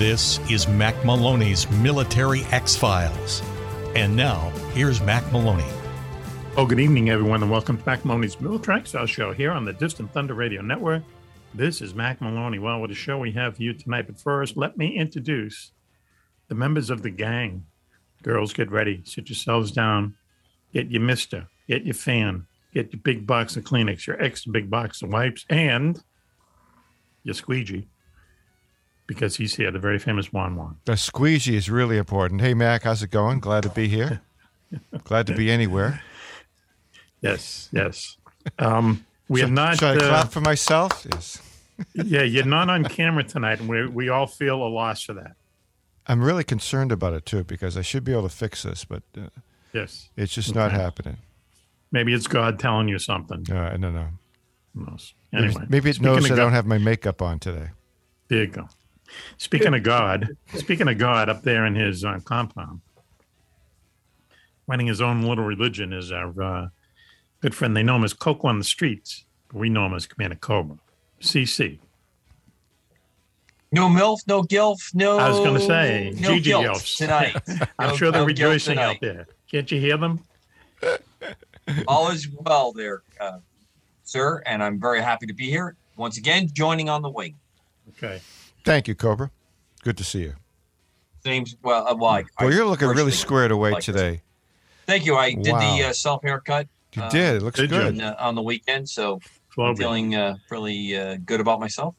This is Mac Maloney's Military X Files. And now, here's Mac Maloney. Oh, good evening, everyone, and welcome to Mac Maloney's Military X Files show here on the Distant Thunder Radio Network. This is Mac Maloney. Well, what a show we have for you tonight. But first, let me introduce the members of the gang. Girls, get ready. Sit yourselves down. Get your mister. Get your fan. Get your big box of Kleenex, your extra big box of wipes, and your squeegee. Because he's here, the very famous Juan Juan. The squeegee is really important. Hey, Mac, how's it going? Glad to be here. Glad to be anywhere. Yes, yes. Um, we should, have not. Should I uh, clap for myself? Yes. yeah, you're not on camera tonight, and we we all feel a loss for that. I'm really concerned about it too because I should be able to fix this, but uh, Yes, it's just not happening. maybe it's God telling you something. Uh, no, no. Who knows? Maybe, Anyway, maybe it knows I God- don't have my makeup on today. There you go. Speaking of God, speaking of God, up there in his uh, compound, running his own little religion is our uh, good friend. They know him as Coco on the streets. But we know him as Commander Cobra, CC. No MILF, no GILF, no. I was gonna say, no Gigi Gilfs. tonight. I'm No- sure they're no rejoicing out there. Can't you hear them? All is well there, uh, sir, and I'm very happy to be here once again, joining on the wing. Okay. Thank you, Cobra. Good to see you. Same, well, uh, well, I, Well, you're looking really squared away like this. today. Thank you. I did Wow. the uh, self haircut. You Uh, did. It looks did good. on, uh, on the weekend, so I'm feeling uh, really uh, good about myself.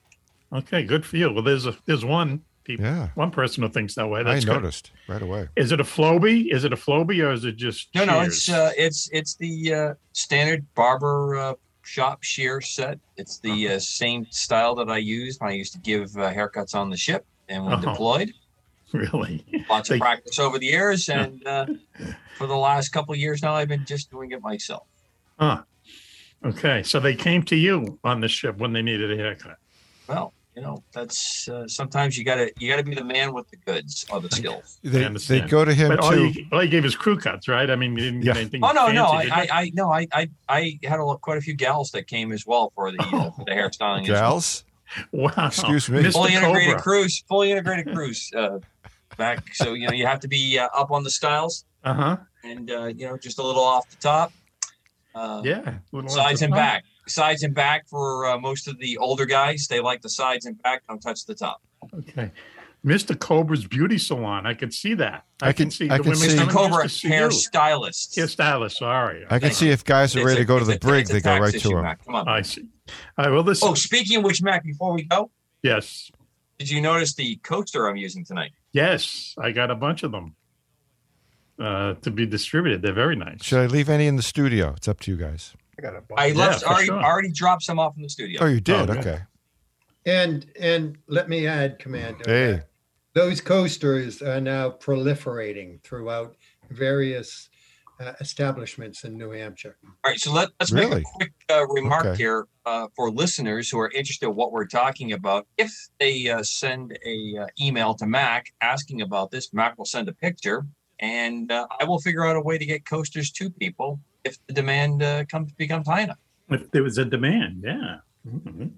Okay, good for you. Well, there's a there's one people, Yeah. one person who thinks that way. I That's good. noticed right away. Is it a Floby? Is it a Floby or is it just No, no, it's uh, it's it's the uh, standard barber uh, shop shear set. It's the uh, same style that I used when I used to give uh, haircuts on the ship and when Oh. deployed. really Lots They- of practice over the years, and uh, for the last couple of years now, I've been just doing it myself. Huh. Okay, so they came to you on the ship when they needed a haircut. Well, you know, that's uh, sometimes you gotta you gotta be the man with the goods or the skills. They, they go to him But all too. you, all you gave is crew cuts, right? I mean, you didn't get anything. Oh no, no, I, fancy, I. I no, I, I, I had a, lot- quite a few gals that came as well for the uh, the hairstyling. as well. Gals? wow. Excuse me. Mr. fully integrated Cobra. cruise, fully integrated cruise. Uh, back, so you know you have to be uh, up on the styles Uh huh. and uh, you know just a little off the top. Uh, Yeah. Little sides and back, sides and back for uh, most of the older guys. They like the sides and back. Don't touch the top. Okay. Mr. Cobra's beauty salon. I could see that. I, I can, can- see I the can women see- Mr. coming just Cobra to see hair stylist. Hairstylist. Sorry. I can Thank see if guys are It's ready a- to go to the a- brig, they go right issue, to him. Mac. Come on. I see. All right. Well, this. Oh, speaking of which, Mac, before we go, yes. did you notice the coaster I'm using tonight? Yes. I got a bunch of them uh, to be distributed. They're very nice. Should I leave any in the studio? It's up to you guys. I got a I Yeah, left for already sure. already dropped some off in the studio. Oh, you did? good. okay. And and let me add, Commander, Hey. those coasters are now proliferating throughout various uh, establishments in New Hampshire. All right, so let, let's make Really? a quick uh, remark Okay. here uh, for listeners who are interested in what we're talking about. If they uh, send a uh, email to Mac asking about this, Mac will send a picture, and uh, I will figure out a way to get coasters to people if the demand uh, comes becomes high enough. If there was a demand, yeah. Mhm.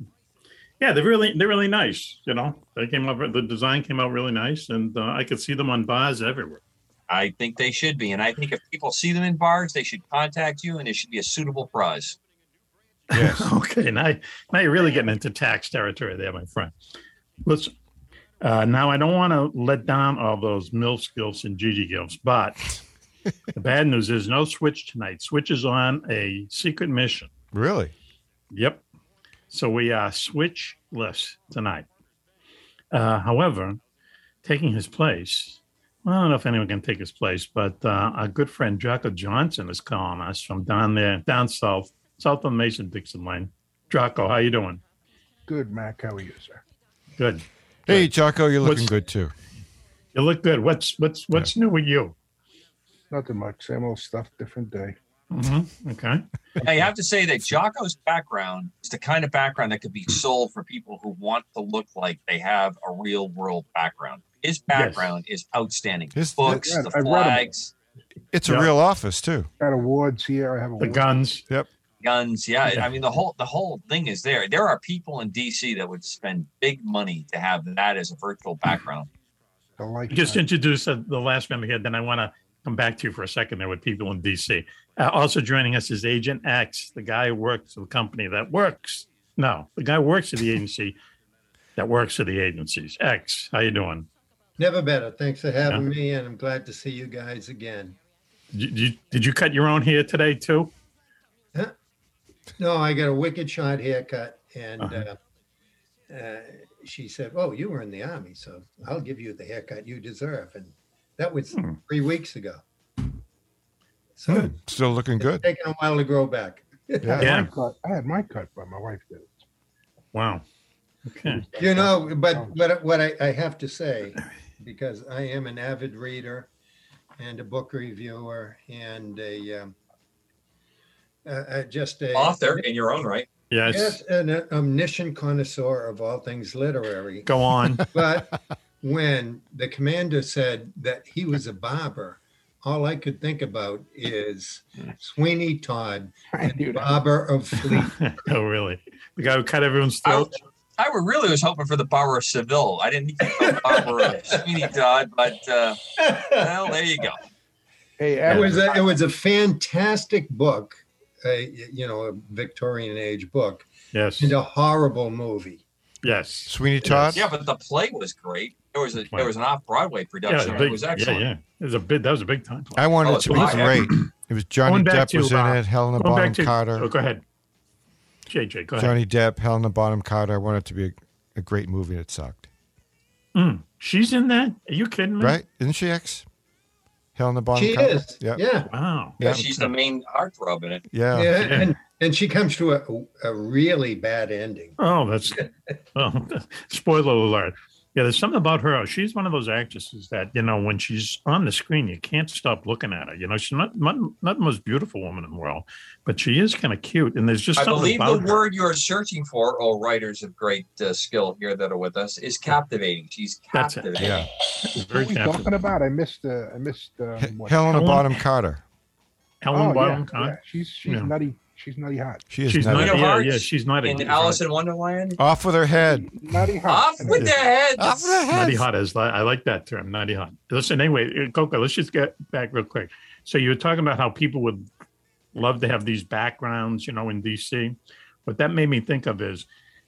Yeah, they're really they're really nice. You know, they came up. The design came out really nice, and uh, I could see them on bars everywhere. I think they should be, and I think if people see them in bars, they should contact you, and it should be a suitable prize. Yes. okay, now now you're really getting into tax territory there, my friend. Listen, Uh, now, I don't want to let down all those Mill skills and Gigi gills, but the bad news is no Switch tonight. Switch is on a secret mission. Really? Yep. So we are switchless tonight. Uh, however, taking his place, well, I don't know if anyone can take his place, but uh, our good friend Jocko Johnson is calling us from down there, down south, south of Mason Dixon Lane. Jocko, how you doing? Good, Mac. How are you, sir? Good. Hey, Jocko, you're looking What's- good too. You look good. What's what's what's new with you? Nothing much. Same old stuff, different day. hmm Okay. I have to say that Jocko's background is the kind of background that could be sold for people who want to look like they have a real world background. His background is outstanding. His- Books, Yeah, the I've read 'em. flags, It's a Yeah. real office too. Got awards here. I have The awards. guns. guns. Yeah, Yeah. I mean the whole the whole thing is there. There are people in DC that would spend big money to have that as a virtual background. The life Just time. introduce uh, the last member here. Then I want to come back to you for a second there with people in DC. Uh, also joining us is Agent X, the guy who works for the company that works. No, the guy who works for the agency that works for the agencies. X, how you doing? Never better. Thanks for having me, and I'm glad to see you guys again. Did you, did you cut your own hair today too? No, I got a wicked shot haircut, and Uh-huh. uh, uh, she said, "Oh, you were in the army, so I'll give you the haircut you deserve." And that was Hmm. three weeks ago. So Hmm, Still looking it's good. taking a while to grow back. I had, Yeah. cut. I had mine cut, but my wife did it. Wow. Okay. You know, but but what I, I have to say, because I am an avid reader and a book reviewer and a um, uh, uh, just a Author in your own right. Yes. yes, an omniscient connoisseur of all things literary. Go on. But when the commander said that he was a barber, all I could think about is Sweeney Todd, I knew barber of Fleet. oh, really? The guy who cut everyone's throat? I would really was hoping for the Barber of Seville. I didn't think the Barber of Sweeney Todd, but uh, well, there you go. Hey, It was a, it was a fantastic book, a, you know, a Victorian age book, Yes. and a horrible movie. Yes. Sweeney Todd. Yeah, but the play was great. There was a Wow. there was an off Broadway Yeah, production. the it was excellent. yeah. It was a big. That was a big time. I wanted Oh, it it's to be fine. great. It was Johnny Going back Depp was to, in uh, it. Helena Bonham to. Carter. Oh, go ahead. JJ, go ahead. Johnny Depp, Helena Bonham Carter. I wanted it to be a, a great movie. and It sucked. Mm, she's in that? Are you kidding me? Right? Isn't she ex? Helena Bonham She Carter. is, Yeah. yeah, Wow. Yeah, Yeah. she's the main heartthrob in it. Yeah. yeah, yeah. and and she comes to a, a really bad ending. Oh, that's. oh, spoiler alert. Yeah, there's something about her. She's one of those actresses that you know when she's on the screen, you can't stop looking at her. You know, she's not not, not the most beautiful woman in the world, but she is kind of cute, and there's just I something believe the her. word you're searching for, oh writers of great uh, skill here that are with us, is captivating. She's That's it. captivating. Yeah. She's what are we talking about? I missed. Uh, I missed. Um, what- Helena Helen- Bonham Carter. Helen oh, Bonham yeah, Carter. yeah. She's she's Yeah. nutty. She's nutty hot. She is She's not. nutty. Nina Yeah, yeah, she's not. In Alice in Wonderland, Off with her head. Nutty hot. off with their heads. Off with her head. Nutty hot is I like that term, nutty hot. Listen, anyway, uh, Coco, let's just get back real quick. So you were talking about how people would love to have these backgrounds, you know, in DC. What that made me think of is,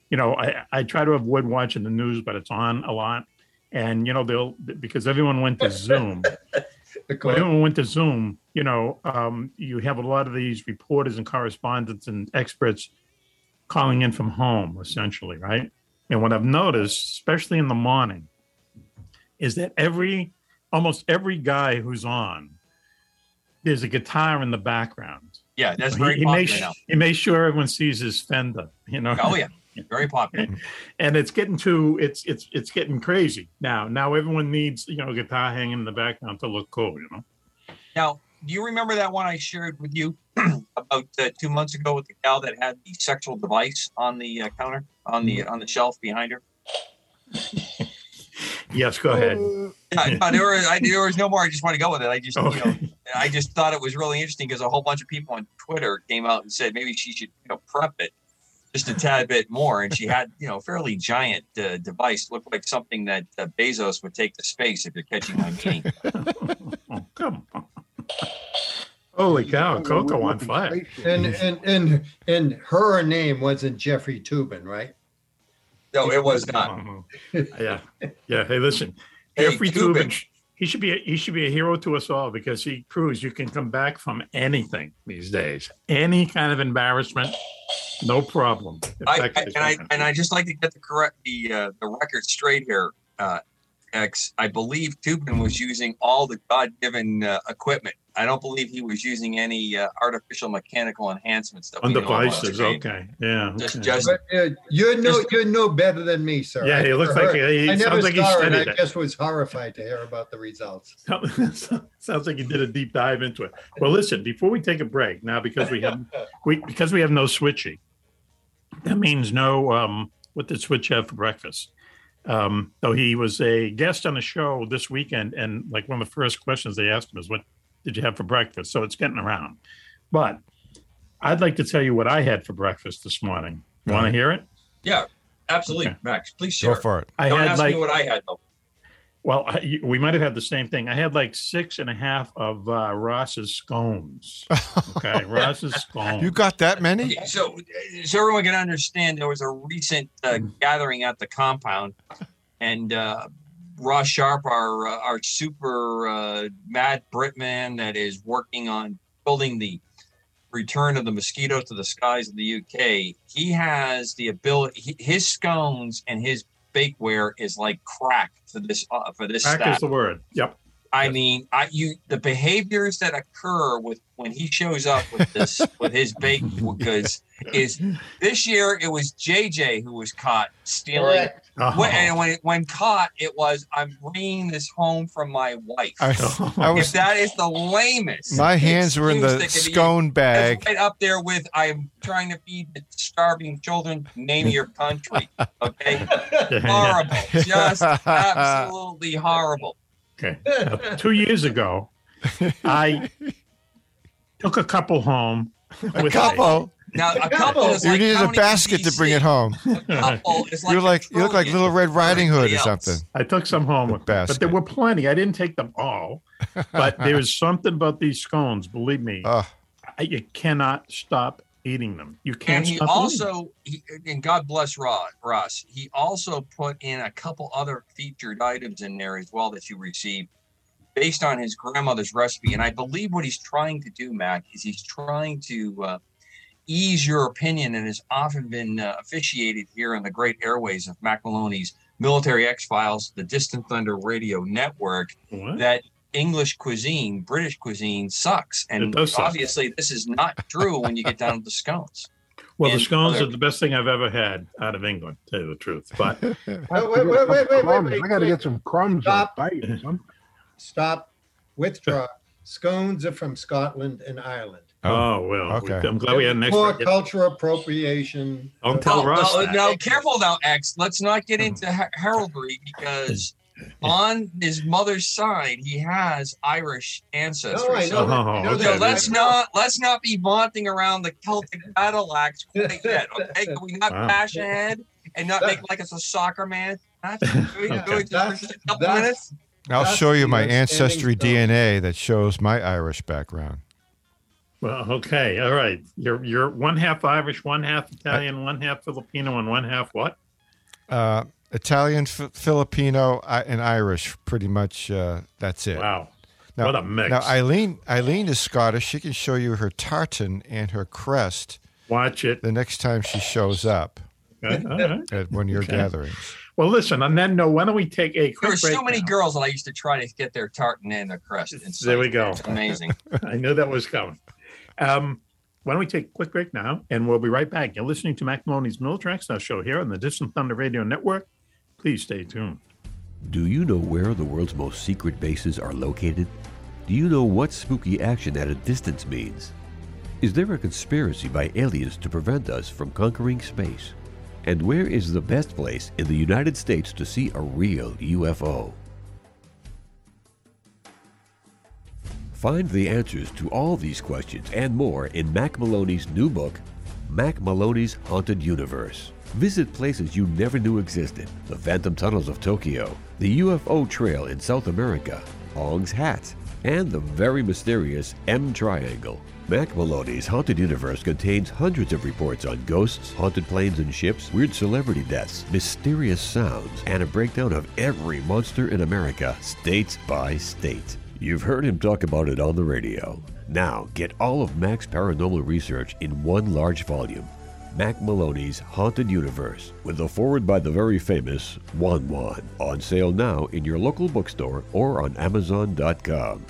you know, I, I try to avoid watching the news, but it's on a lot. And, you know, they'll because everyone went to Zoom. When everyone went to Zoom, you know, um, you have a lot of these reporters and correspondents and experts calling in from home, essentially, right? And what I've noticed, especially in the morning, is that every almost every guy who's on, there's a guitar in the background. Yeah, that's he, very he popular makes now. he makes sure everyone sees his Fender, you know. Oh yeah, very popular. and it's getting to it's it's it's getting crazy now. Now everyone needs you know guitar hanging in the background to look cool, you know. Now, do you remember that one I shared with you about uh, two months ago with the gal that had the sexual device on the uh, counter on the on the shelf behind her? Yes, go ahead. There, was, I, there was no more. I just want to go with it. I just, you know, I just thought it was really interesting because a whole bunch of people on Twitter came out and said maybe she should, you know, prep it just a tad bit more. And she had, you know, a fairly giant uh, device, looked like something that uh, Bezos would take to space. If you're catching my meaning. oh, come on. Holy cow, Coco on fire. and and and and her name wasn't Jeffrey Toobin, right? No, it was not. yeah, yeah. Hey, listen, Hey, Jeffrey Toobin. Toobin, he should be a, he should be a hero to us all because he proves you can come back from anything these days, any kind of embarrassment, no problem. I, I, and I and I just like to get the correct the uh, the record straight here. Uh, X, I believe Toobin was using all the God-given uh, equipment. I don't believe he was using any uh, artificial mechanical enhancements that on we know about devices, okay, yeah, Just, okay. just But uh, you're no, you're no better than me, sir. Yeah, I he looks never like heard- he- he I never sounds like he saw it. studied I it. just was horrified to hear about the results. Sounds like you did a deep dive into it. Well, listen, before we take a break now, because we have we because we have no switchy, that means no um what did Switch have for breakfast? Um, though he was a guest on the show this weekend, and like one of the first questions they asked him is, "What did you have for breakfast?" So it's getting around. But I'd like to tell you what I had for breakfast this morning. Want to hear it? yeah, absolutely, Okay. Max. Please share. Go share. for it. I Don't had ask like me what I had though. Well, I, we might have had the same thing. I had like six and a half of uh, Ross's scones. Okay, Ross's scones. You got that many? Okay, So, so everyone can understand, there was a recent uh, gathering at the compound, and uh, Ross Sharp, our uh, our super uh, mad Britman that is working on building the return of the mosquito to the skies of the UK, he has the ability. He, his scones and his bakeware is like crack for this uh, for this Crack staff. is the word. Yep. I mean, I you the behaviors that occur with when he shows up with this with his baked goods is this year it was JJ who was caught stealing. Correct. Uh-huh. Oh. When, and when when caught, it was I'm bringing this home from my wife. I, I if that is the lamest, My hands were in the that could be scone bag. right up there with I'm trying to feed the starving children. Name your country, okay? Horrible, just absolutely horrible. Okay. Now, two years ago, I took a couple home. A with- couple. Now a couple is You like needed a basket to bring it home. Couple like You're like you look like Little Red Riding Hood or something. I took some home, with me, but there were plenty. I didn't take them all, but there was something about these scones. Believe me, Oh, I, you cannot stop eating them. You can't And he also, he, and God bless Ross, Ross, he also put in a couple other featured items in there as well that you received based on his grandmother's recipe. And I believe what he's trying to do, Mac, is he's trying to uh, ease your opinion and has often been uh, officiated here on the great airways of Mac Maloney's Military X Files, the Distant Thunder Radio Network, What? that English cuisine, British cuisine sucks. And does suck. obviously, this is not true when you get down to the scones. Well, the scones other- are the best thing I've ever had out of England, to tell you the truth. But I Wait, wait, wait, wait, wait, wait, I got to get some crumbs or Stop. bite or. Stop. Withdraw. Scones are from Scotland and Ireland. oh, oh well, okay. I'm glad we had an More expert. cultural appropriation. Don't tell No, Ross no, that. no, careful now, X. Let's not get hmm. into her- heraldry because on his mother's side, he has Irish ancestry. No, I so, know. Oh, that- I know okay. so let's not let's not be vaunting around the Celtic battle axe quite yet. Okay, can we not Wow. bash ahead and not make like it's a soccer man? Not can we do it just That's- for a couple that's- I'll show you my ancestry stone. DNA that shows my Irish background. Well, okay, all right. You're you're one half Irish, one half Italian, one half Filipino, and one half what? Uh, Italian, F- Filipino, I- and Irish. Pretty much. Uh, that's it. Wow, Now, what a mix! now Eileen, Eileen is Scottish. She can show you her tartan and her crest Watch it. the next time she shows up Okay, all right. at one of your Okay. gatherings. Well, listen. On that note, why don't we take a There quick were break? so many now? girls that I used to try to get their tartan and their crest. in There we go. It's amazing. I knew that was coming. Um, why don't we take a quick break now, and we'll be right back. You're listening to Mac Maloney's Military Now show here on the Distant Thunder Radio Network. Please stay tuned. Do you know where the world's most secret bases are located? Do you know what spooky action at a distance means? Is there a conspiracy by aliens to prevent us from conquering space? And where is the best place in the United States to see a real UFO? Find the answers to all these questions and more in Mac Maloney's new book, Mac Maloney's Haunted Universe. Visit places you never knew existed the Phantom Tunnels of Tokyo, the UFO Trail in South America, Ong's Hat, and the very mysterious M Triangle. Mac Maloney's Haunted Universe contains hundreds of reports on ghosts, haunted planes and ships, weird celebrity deaths, mysterious sounds, and a breakdown of every monster in America, state by state. You've heard him talk about it on the radio. Now, get all of Mac's paranormal research in one large volume. Mac Maloney's Haunted Universe, with a forward by the very famous Juan Juan. On sale now in your local bookstore or on Amazon.com.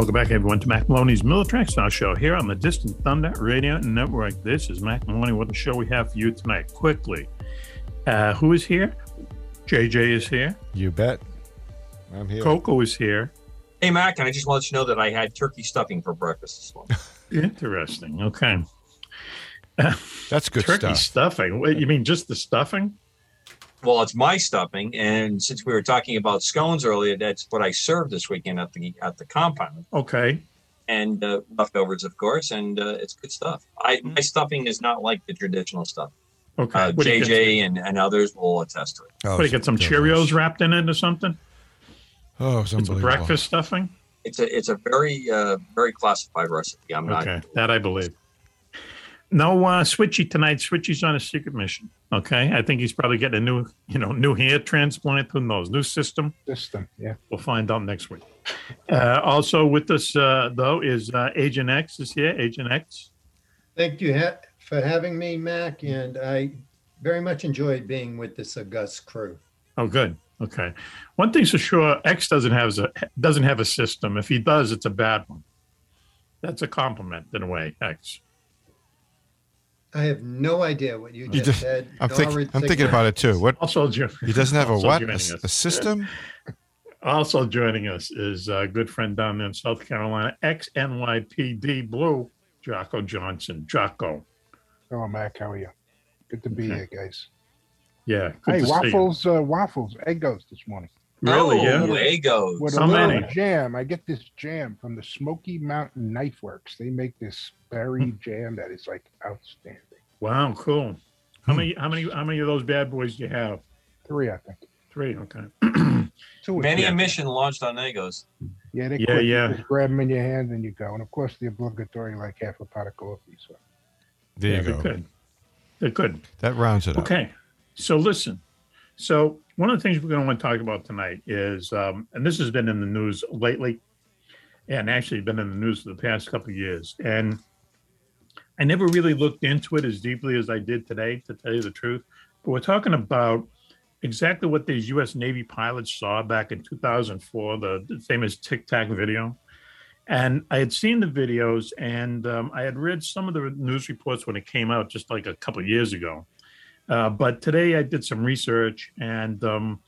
Welcome back, everyone, to Mac Maloney's Military Style Show here on the Distant Thunder Radio Network. This is Mac Maloney. What the show we have for you tonight? Quickly, uh, who is here? JJ is here. You bet. I'm here. Coco is here. Hey, Mac, and I just want to know that I had turkey stuffing for breakfast this morning. Interesting. Okay. That's good Turkey stuff. stuffing. Wait, you mean just the stuffing? Well, it's my stuffing, and since we were talking about scones earlier, that's what I served this weekend at the at the compound, Okay. and uh, leftovers, of course, and uh, it's good stuff. I my stuffing is not like the traditional stuff. Okay. Uh, What do you JJ and, and others will attest to it. Oh, What do you get? Some Cheerios wrapped in it or something? Oh, it's It's unbelievable. breakfast stuffing. It's a it's a very uh, very classified recipe. I'm not. Okay, that I believe. No uh, Switchy tonight. Switchy's on a secret mission. Okay, I think he's probably getting a new, you know, new hair transplant. Who knows? New system. System, yeah. We'll find out next week. Uh, also with us uh, though is uh, Agent X is here. Agent X. Thank you ha- for having me, Mac, and I very much enjoyed being with this august crew. Oh, good. Okay. One thing's for sure, X doesn't have a doesn't have a system. If he does, it's a bad one. That's a compliment in a way. X. I have no idea what you You just, just- said. I'm, think, I'm thinking about it too. What Also, jo- he doesn't have a what? A, joining us. a system? Also joining us is a good friend down there in South Carolina, ex NYPD Blue, Jocko Johnson. Jocko. Hello, Mac. How are you? Good to be Okay. here, guys. Yeah. good hey, to see you. waffles, uh, waffles, Eggos this morning. Really? oh, yeah. Eggos. With So a many. jam. I get this jam from the Smoky Mountain Knife Works. They make this berry Hmm. jam that is like outstanding. Wow. Cool. How many? How many? How many of those bad boys do you have? Three, I think. Three. Okay. Two. or Many a mission launched on Eggos. Yeah, they Yeah, quick. You yeah. Just grab them in your hand and you go. And of course, the obligatory like half a pot of coffee. So There yeah, you they're go. good. They're good. That rounds it up. Okay. So listen. So one of the things we're going to want to talk about tonight is, um, and this has been in the news lately, and actually been in the news for the past couple of years, and I never really looked into it as deeply as I did today, to tell you the truth. But we're talking about exactly what these U.S. Navy pilots saw back in 2004, the, famous Tic Tac video. And I had seen the videos, and um, I had read some of the news reports when it came out, just like a couple of years ago. Uh, but today I did some research, and um,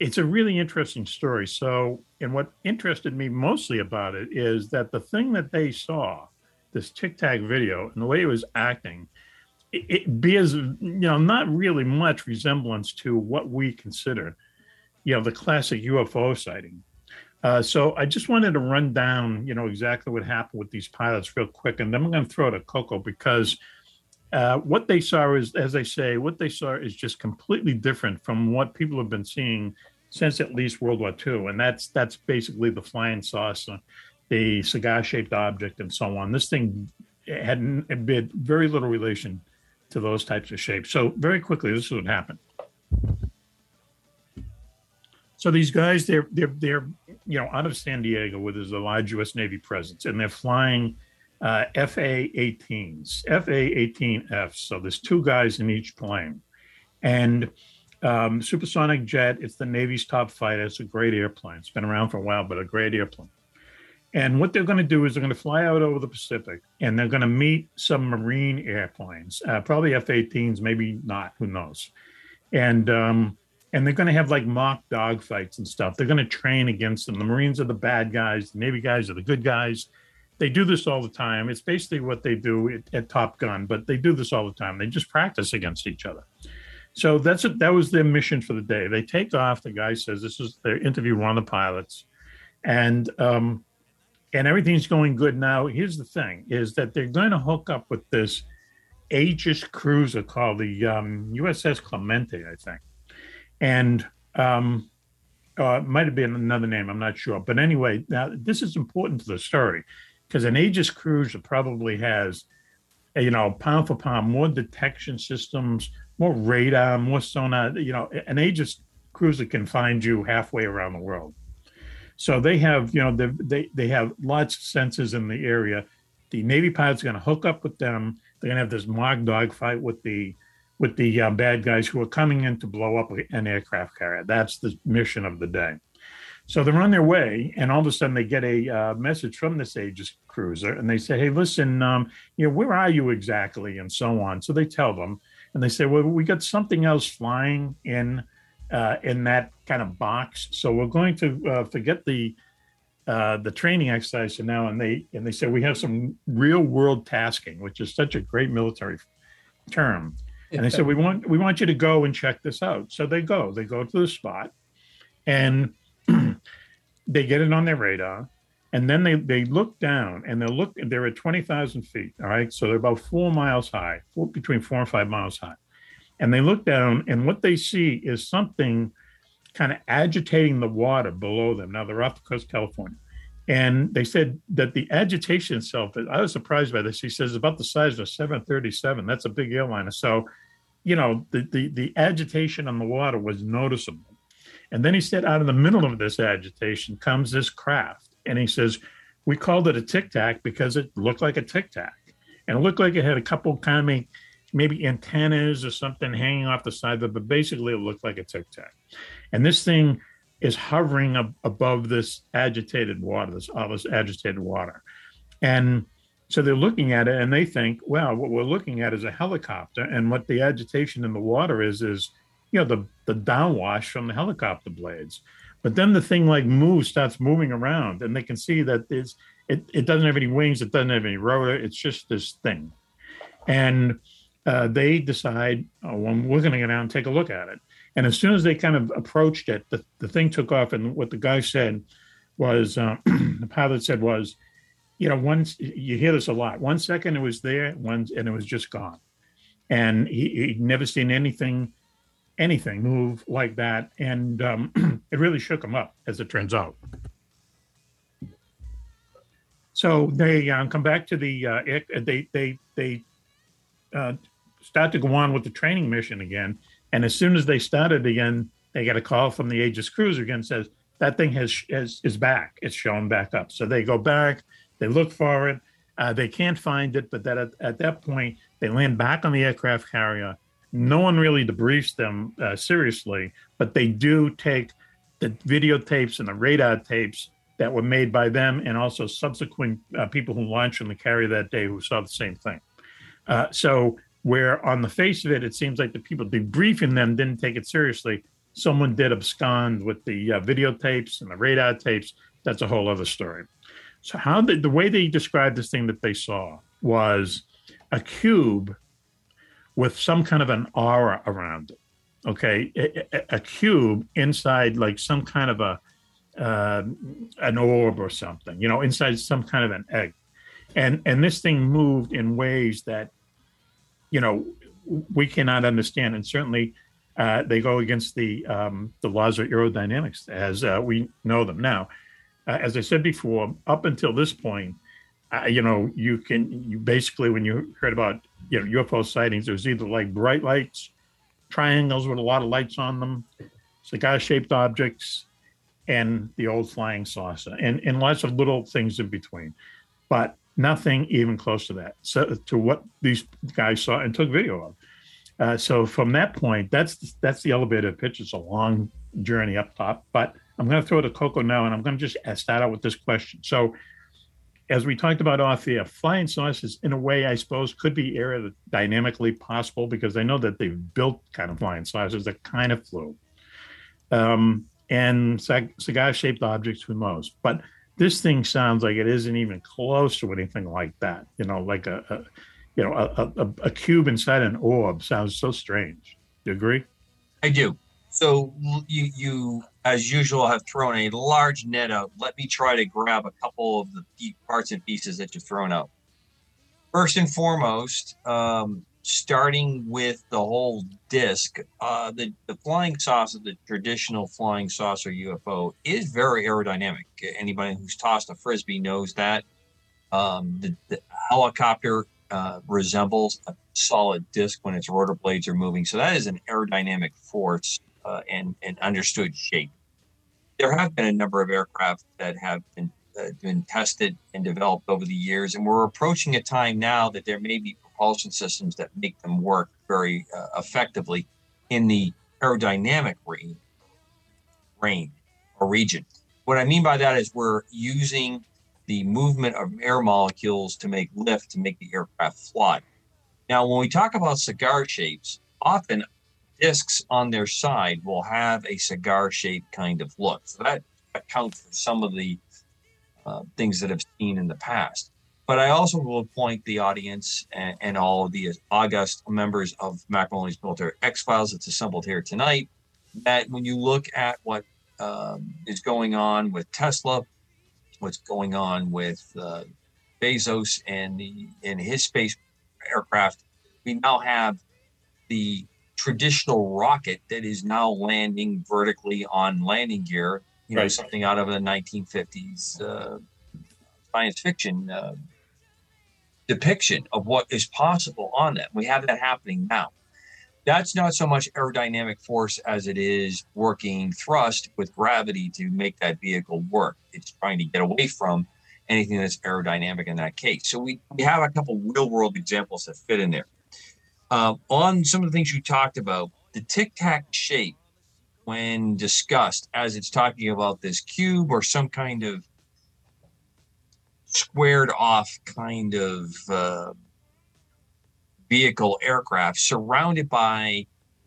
it's a really interesting story. So, and what interested me mostly about it is that the thing that they saw, this Tic Tac video, and the way it was acting, it, bears, you know, not really much resemblance to what we consider, you know, the classic UFO sighting. Uh, so I just wanted to run down, you know, exactly what happened with these pilots real quick, and then I'm going to throw it to Coco because uh, what they saw is, as I say, what they saw is just completely different from what people have been seeing since at least World War II, and that's that's basically the flying saucer, the cigar-shaped object, and so on. This thing had, had very little relation to those types of shapes. So very quickly, this is what happened. So these guys, they're they're they're you know out of San Diego, where there's a large U.S. Navy presence, and they're flying uh, FA-18s, FA-18Fs. So there's two guys in each plane, and um, supersonic jet. It's the Navy's top fighter. It's a great airplane. It's been around for a while, but a great airplane. And what they're going to do is they're going to fly out over the Pacific, and they're going to meet some Marine airplanes, uh, probably F-18s, maybe not. Who knows? And um, and they're going to have like mock dogfights and stuff. They're going to train against them. The Marines are the bad guys. The Navy guys are the good guys. They do this all the time. It's basically what they do at, at Top Gun, but they do this all the time. They just practice against each other. So that's a, that was their mission for the day. They take off. The guy says this is their interview one of the pilots, and um, and everything's going good now. Here's the thing: is that they're going to hook up with this Aegis cruiser called the um, USS Clemente, I think, and um, uh, it might have been another name. I'm not sure, but anyway, now this is important to the story because an Aegis cruiser probably has, you know, pound for pound more detection systems more radar, more sonar. You know, an Aegis cruiser can find you halfway around the world. So they have, you know, they they, they have lots of sensors in the area. The Navy pilots are going to hook up with them. They're going to have this mock dogfight with the with the uh, bad guys who are coming in to blow up an aircraft carrier. That's the mission of the day. So they're on their way, and all of a sudden they get a uh, message from this Aegis cruiser, and they say, "Hey, listen, um, you know, where are you exactly?" and so on. So they tell them, and they say, "Well, we got something else flying in uh, in that kind of box, so we're going to uh, forget the uh, the training exercise for now." And they and they say we have some real world tasking, which is such a great military term. And they said we want we want you to go and check this out. So they go, they go to the spot, and they get it on their radar and then they they look down and they look they're at 20,000 feet all right? So they're about four miles high four, between four and five miles high. And they look down and what they see is something kind of agitating the water below them. Now they're off the coast of california. And they said that the agitation itself i was surprised by this. He says about the size of a 737 that's a big airliner. So you know the, the the agitation on the water was noticeable and then he said out of the middle of this agitation comes this craft and he says, We called it a tic tac because it looked like a tic tac. And it looked like it had a couple kind of maybe antennas or something hanging off the side of it, but basically it looked like a tic tac. And this thing is hovering ab- above this agitated water, this all this agitated water. And so they're looking at it and they think, well, what we're looking at is a helicopter. And what the agitation in the water is, is, you know, the, the downwash from the helicopter blades. But then the thing like moves, starts moving around, and they can see that it's it, it doesn't have any wings, it doesn't have any rotor, it's just this thing. And uh, they decide, oh, well, we're going to go down and take a look at it. And as soon as they kind of approached it, the, the thing took off. And what the guy said was, uh, the pilot said was, you know, once you hear this a lot. One second it was there, one and it was just gone. And he, he'd never seen anything anything move like that. And um, it really shook them up, as it turns out. So they uh, come back to the uh, they they they uh, start to go on with the training mission again. And as soon as they started again, they get a call from the Aegis cruiser again says that thing has, has is back. It's shown back up. So they go back, they look for it. Uh, they can't find it, but that at, at that point they land back on the aircraft carrier no one really debriefs them uh, seriously, but they do take the videotapes and the radar tapes that were made by them and also subsequent uh, people who launched on the carrier that day who saw the same thing. Uh, so, where on the face of it, it seems like the people debriefing them didn't take it seriously. Someone did abscond with the uh, videotapes and the radar tapes. That's a whole other story. So, how the, the way they described this thing that they saw was a cube with some kind of an aura around it. Okay, a, a cube inside like some kind of a uh, an orb or something. You know, inside some kind of an egg, and and this thing moved in ways that you know we cannot understand, and certainly. Uh, they go against the um, the laws of aerodynamics as uh, we know them now. Uh, as I said before, up until this point, uh, you know, you can you basically when you heard about you know UFO sightings. There's either like bright lights, triangles with a lot of lights on them, cigar-shaped objects, and the old flying saucer, and and lots of little things in between, but nothing even close to that. So to what these guys saw and took video of. Uh, so from that point, that's that's the elevator pitch. It's a long journey up top, but I'm going to throw it to Coco now, and I'm going to just start out with this question. So as we talked about off air, flying saucers, in a way, I suppose, could be aerodynamically possible because I know that they've built kind of flying saucers that kind of flew. Um, and cigar shaped objects, who knows? But this thing sounds like it isn't even close to anything like that. You know, like a, a you know, a, a, a cube inside an orb sounds so strange. Do you agree? I do. So you, you, as usual, have thrown a large net out. Let me try to grab a couple of the parts and pieces that you've thrown out. First and foremost, um, starting with the whole disc, uh, the, the flying saucer, the traditional flying saucer UFO, is very aerodynamic. Anybody who's tossed a frisbee knows that. Um, the, the, helicopter uh, resembles a solid disc when its rotor blades are moving. So that is an aerodynamic force uh, and, and understood shape. There have been a number of aircraft that have been, uh, been tested and developed over the years, and we're approaching a time now that there may be propulsion systems that make them work very uh, effectively in the aerodynamic range, range or region. What I mean by that is we're using the movement of air molecules to make lift to make the aircraft fly. Now, when we talk about cigar shapes, often discs on their side will have a cigar shaped kind of look. So that accounts for some of the uh, things that I've seen in the past. But I also will point the audience and, and all of the august members of Mac Maloney's Military X Files that's assembled here tonight that when you look at what um, is going on with Tesla, what's going on with uh, Bezos and the and his space aircraft, we now have the traditional rocket that is now landing vertically on landing gear. You know, right. something out of the 1950s uh, science fiction uh, depiction of what is possible on that. We have that happening now. That's not so much aerodynamic force as it is working thrust with gravity to make that vehicle work. It's trying to get away from anything that's aerodynamic in that case. So we, we have a couple real world examples that fit in there. Uh, on some of the things you talked about, the tic tac shape, when discussed as it's talking about this cube or some kind of squared off kind of uh, vehicle aircraft surrounded by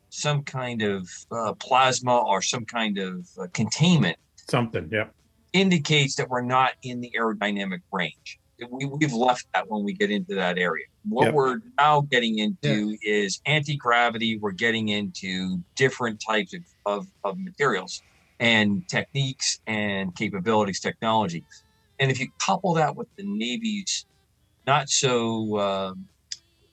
some kind of uh, plasma or some kind of uh, containment. Something, yeah. Indicates that we're not in the aerodynamic range. We, we've left that when we get into that area. What yep. we're now getting into yeah. is anti gravity. We're getting into different types of, of, of materials and techniques and capabilities, technology. And if you couple that with the Navy's not so uh,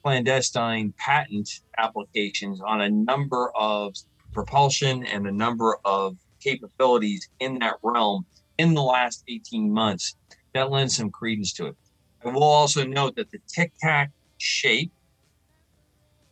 clandestine patent applications on a number of propulsion and a number of capabilities in that realm in the last 18 months, that lends some credence to it. I will also note that the tic tac shape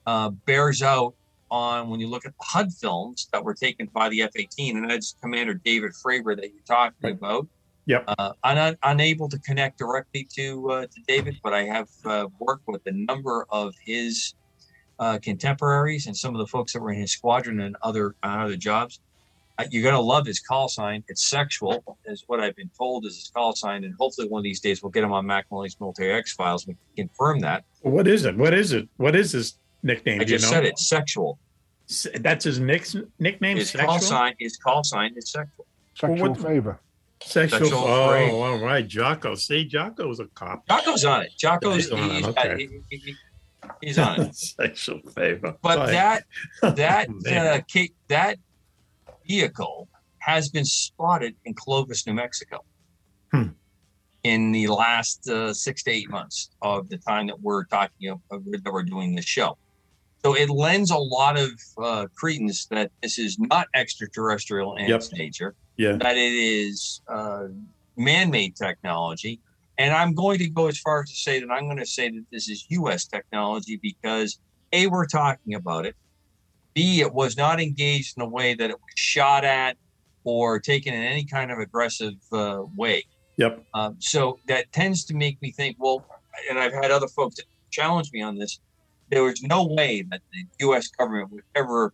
uh, bears out on when you look at the HUD films that were taken by the F 18, and that's Commander David Fravor that you're talking right. about. Yep. Uh, I'm un- unable to connect directly to uh, to David, but I have uh, worked with a number of his uh, contemporaries and some of the folks that were in his squadron and other other jobs. You're gonna love his call sign. It's sexual, is what I've been told is his call sign, and hopefully one of these days we'll get him on Mac Maloney's Military X Files. We can confirm that. What is it? What is it? What is his nickname? I just you know? said it. Sexual. That's his nick- nickname. His sexual? call sign. His call sign is sexual. Sexual well, favor. Sexual. Sexual oh, all right. Jocko. See, Jocko's a cop. Jocko's on it. Jocko's he's on it. Okay. He, he, he's on it. Sexual favor. But that that uh, that vehicle has been spotted in Clovis, New Mexico. Hmm. In the last uh, six to eight months of the time that we're talking of, that we're doing this show, so it lends a lot of uh, credence that this is not extraterrestrial in yep. its nature yeah. that it is uh, man-made technology. And I'm going to go as far as to say that I'm going to say that this is U.S. technology because A, we're talking about it. B, it was not engaged in a way that it was shot at or taken in any kind of aggressive uh, way. Yep. Um, so that tends to make me think, well, and I've had other folks that challenge me on this. There was no way that the U.S. government would ever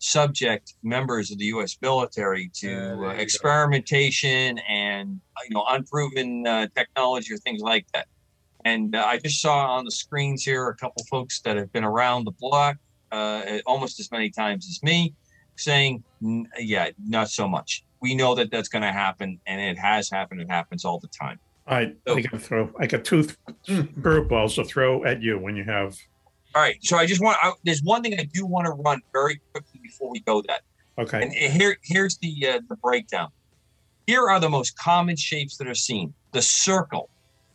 subject members of the U.S. military to uh, experimentation and you know unproven uh, technology or things like that. And uh, I just saw on the screens here a couple folks that have been around the block uh, almost as many times as me, saying, "Yeah, not so much." we know that that's going to happen, and it has happened. It happens all the time. I got to throw. I got two th- curveballs to throw at you when you have. All right, so I just want. I, there's one thing I do want to run very quickly before we go. That Okay. and here here's the uh, the breakdown. Here are the most common shapes that are seen. The circle,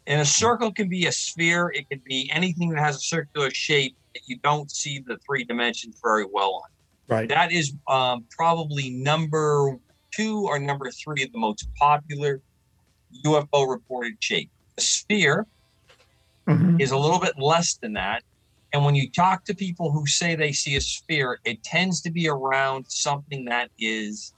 and a circle can be a sphere. It can be anything that has a circular shape that you don't see the three dimensions very well on. Right. That is um, probably number two or number three of the most popular UFO reported shape. The sphere Mhm. is a little bit less than that. And when you talk to people who say they see a sphere, it tends to be around something that is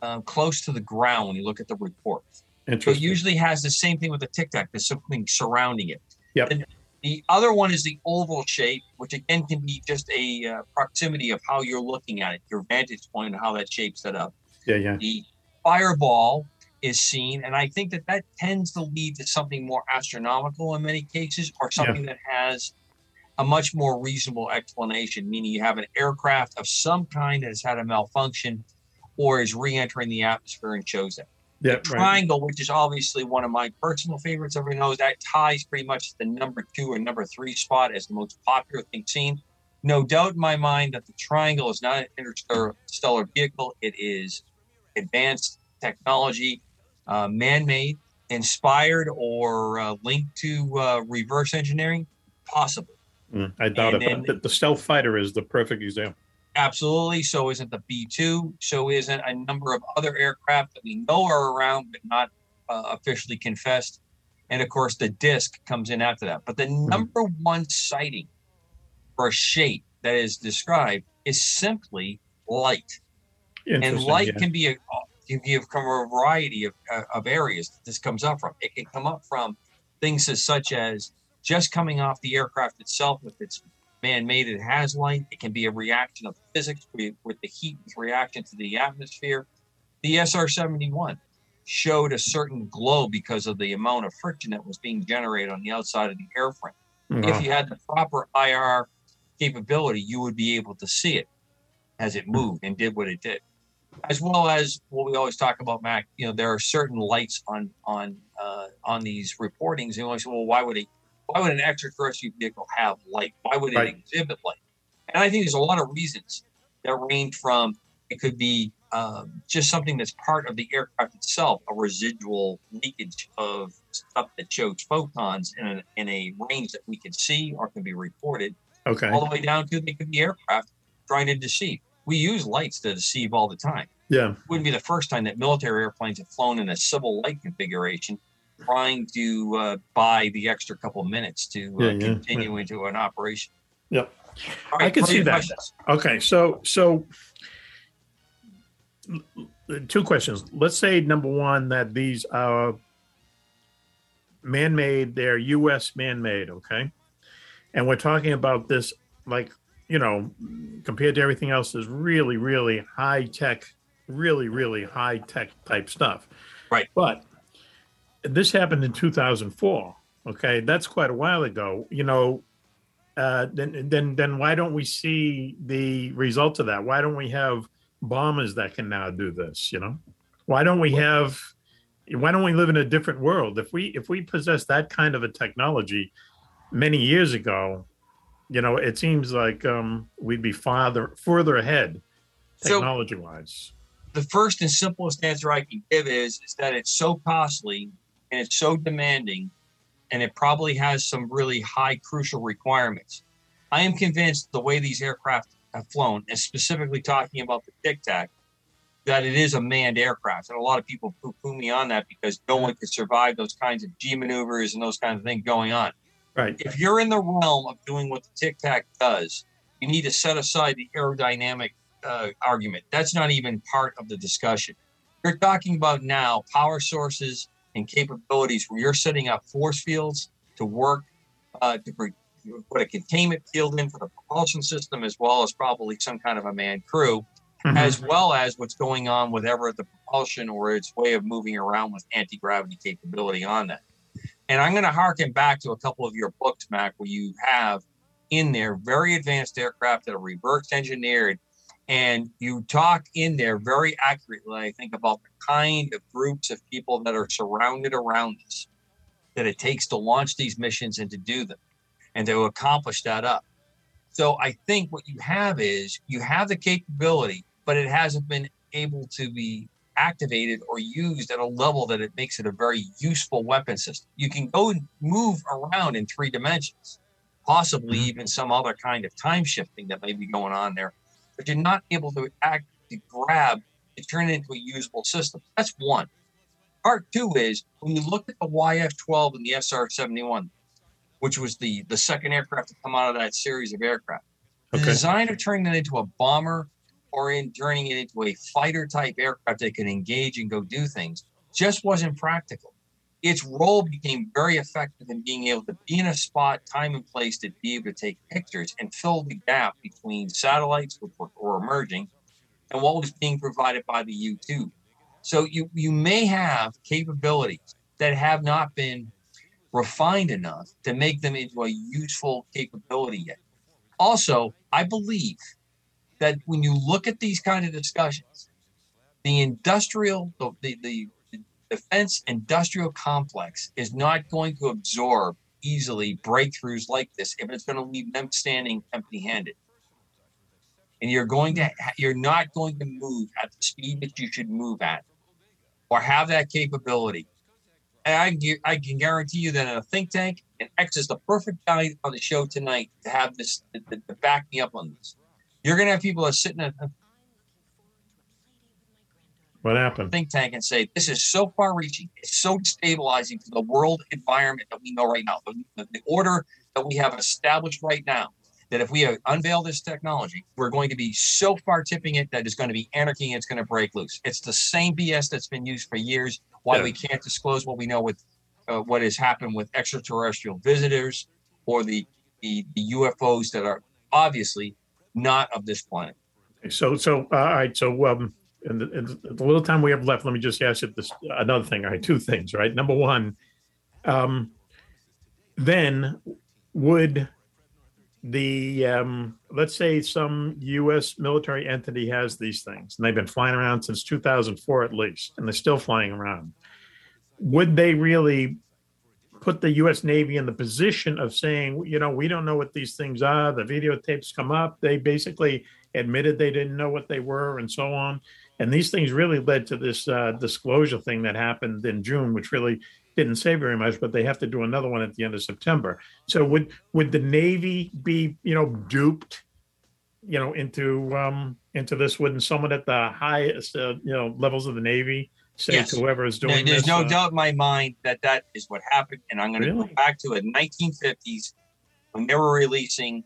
um, close to the ground when you look at the reports. So it usually has the same thing with the Tic Tac. There's something surrounding it. Yep. The, the other one is the oval shape, which again can be just a uh, proximity of how you're looking at it, your vantage point, and how that shape's set up. Yeah, yeah. The fireball is seen, and I think that that tends to lead to something more astronomical in many cases, or something that has a much more reasonable explanation, meaning you have an aircraft of some kind that has had a malfunction or is re-entering the atmosphere and shows that Yeah, right. triangle, which is obviously one of my personal favorites. Everyone knows that ties pretty much the number two and number three spot as the most popular thing seen. No doubt in my mind that the triangle is not an interstellar vehicle. It is advanced technology, uh, man-made, inspired, or uh, linked to uh, reverse engineering. Possible. Mm, I doubt And it. then- But the, the stealth fighter is the perfect example. Absolutely. So isn't the B 2. So isn't a number of other aircraft that we know are around but not uh, officially confessed. And of course, the disc comes in after that. But the number one sighting for a shape that is described is simply light. And light yeah. can be a can be from a variety of, uh, of areas that this comes up from. It can come up from things as such as just coming off the aircraft itself, if it's man-made, it has light. It can be a reaction of physics with, with the heat reaction to the atmosphere. The SR-71 showed a certain glow because of the amount of friction that was being generated on the outside of the airframe. Wow. If you had the proper IR capability, you would be able to see it as it moved and did what it did. As well as what we always talk about, Mac. You know, there are certain lights on on uh, on these reportings, and you always say, "Well, why would a why would an extraterrestrial vehicle have light? Why would it Right. exhibit light?" And I think there's a lot of reasons that range from it could be um, just something that's part of the aircraft itself, a residual leakage of stuff that shows photons in a, in a range that we can see or can be reported, Okay. all the way down to they could be aircraft trying to deceive. We use lights to deceive all the time. Yeah. It wouldn't be the first time that military airplanes have flown in a civil light configuration, trying to uh, buy the extra couple minutes to uh, Yeah, yeah, continue into an operation. Yep. All I can see that. questions? Okay, so so two questions. Let's say number one that these are man-made, they're U.S. man-made, okay, and we're talking about this like you know compared to everything else is really really high tech, really really high tech type stuff. Right. But this happened in 2004. Okay, that's quite a while ago. You know, uh, then then then why don't we see the results of that? Why don't we have bombers that can now do this? You know, why don't we have? Why don't we live in a different world? If we if we possess that kind of a technology many years ago, you know, it seems like um, we'd be farther further ahead technology wise. the first and simplest answer I can give is is that it's so costly and it's so demanding, and it probably has some really high crucial requirements. I am convinced the way these aircraft have flown, and specifically talking about the Tic Tac, that it is a manned aircraft. And a lot of people poo poo me on that because no one could survive those kinds of G maneuvers and those kinds of things going on. Right. If you're in the realm of doing what the Tic Tac does, you need to set aside the aerodynamic uh, argument. That's not even part of the discussion. You're talking about now power sources and capabilities where you're setting up force fields to work uh, to put a containment field in for the propulsion system, as well as probably some kind of a manned crew, Mhm. as well as what's going on with ever the propulsion or its way of moving around with anti gravity capability on that. And I'm going to harken back to a couple of your books, Mac, where you have in there very advanced aircraft that are reverse engineered and you talk in there very accurately, I think, about the kind of groups of people that are surrounded around us that it takes to launch these missions and to do them and to accomplish that up. So I think what you have is you have the capability, but it hasn't been able to be activated or used at a level that it makes it a very useful weapon system. You can go and move around in three dimensions, possibly mm-hmm. even some other kind of time shifting that may be going on there, but you're not able to act to grab to turn it into a usable system. That's one. Part two is when you look at the YF 12 and the SR 71, which was the, the second aircraft to come out of that series of aircraft, the Okay. design of turning it into a bomber or in turning it into a fighter type aircraft that can engage and go do things just wasn't practical. Its role became very effective in being able to be in a spot, time, and place to be able to take pictures and fill the gap between satellites, which were, were emerging, and what was being provided by the U 2. So you, you may have capabilities that have not been refined enough to make them into a useful capability yet. Also, I believe that when you look at these kind of discussions, the industrial, the, the, the defense industrial complex is not going to absorb easily breakthroughs like this if it's going to leave them standing empty handed. And you're going to, you're not going to move at the speed that you should move at or have that capability. And I, gu- I can guarantee you that in a think tank, and X is the perfect guy on the show tonight to have this, to, to- back me up on this. You're going to have people that are sitting at What happened? think tank and say, this is so far reaching, it's so destabilizing to the world environment that we know right now, the, the order that we have established right now, that if we unveil this technology, we're going to be so far tipping it that it's going to be anarchy and it's going to break loose. It's the same BS that's been used for years. Why Yeah. we can't disclose what we know with uh, what has happened with extraterrestrial visitors or the, the, the UFOs that are obviously not of this planet. So, so, uh, all right. So, um, in the, in the little time we have left, let me just ask you this another thing. All right, two things. Right. Number one, um, then would the um, let's say some U.S. military entity has these things, and they've been flying around since 2004 at least, and they're still flying around. Would they really put the U.S. Navy in the position of saying, you know, we don't know what these things are. The videotapes come up. They basically admitted they didn't know what they were, and so on. And these things really led to this uh, disclosure thing that happened in June, which really didn't say very much. But they have to do another one at the end of September. So would would the Navy be, you know, duped, you know, into um, into this? Wouldn't someone at the highest, uh, you know, levels of the Navy say Yes. to whoever is There- doing There's this? no uh, doubt in my mind that that is what happened. And I'm going to Really? go back to it. 1950s, when they were releasing,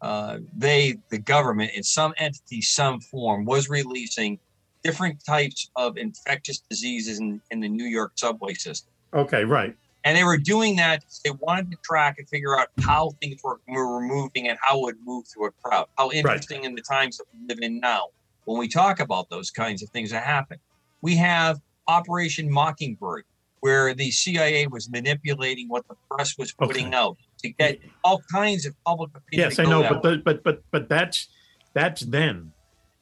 uh, they, the government, in some entity, some form, was releasing different types of infectious diseases in, in the New York subway system. Okay, right. And they were doing that. They wanted to track and figure out how things were, were moving and how it would move through a crowd. How interesting in the times that we live in now, when we talk about those kinds of things that happen. We have Operation Mockingbird, where the CIA was manipulating what the press was putting out to get all kinds of public opinion. Yes, I know, but the, but but but that's that's then,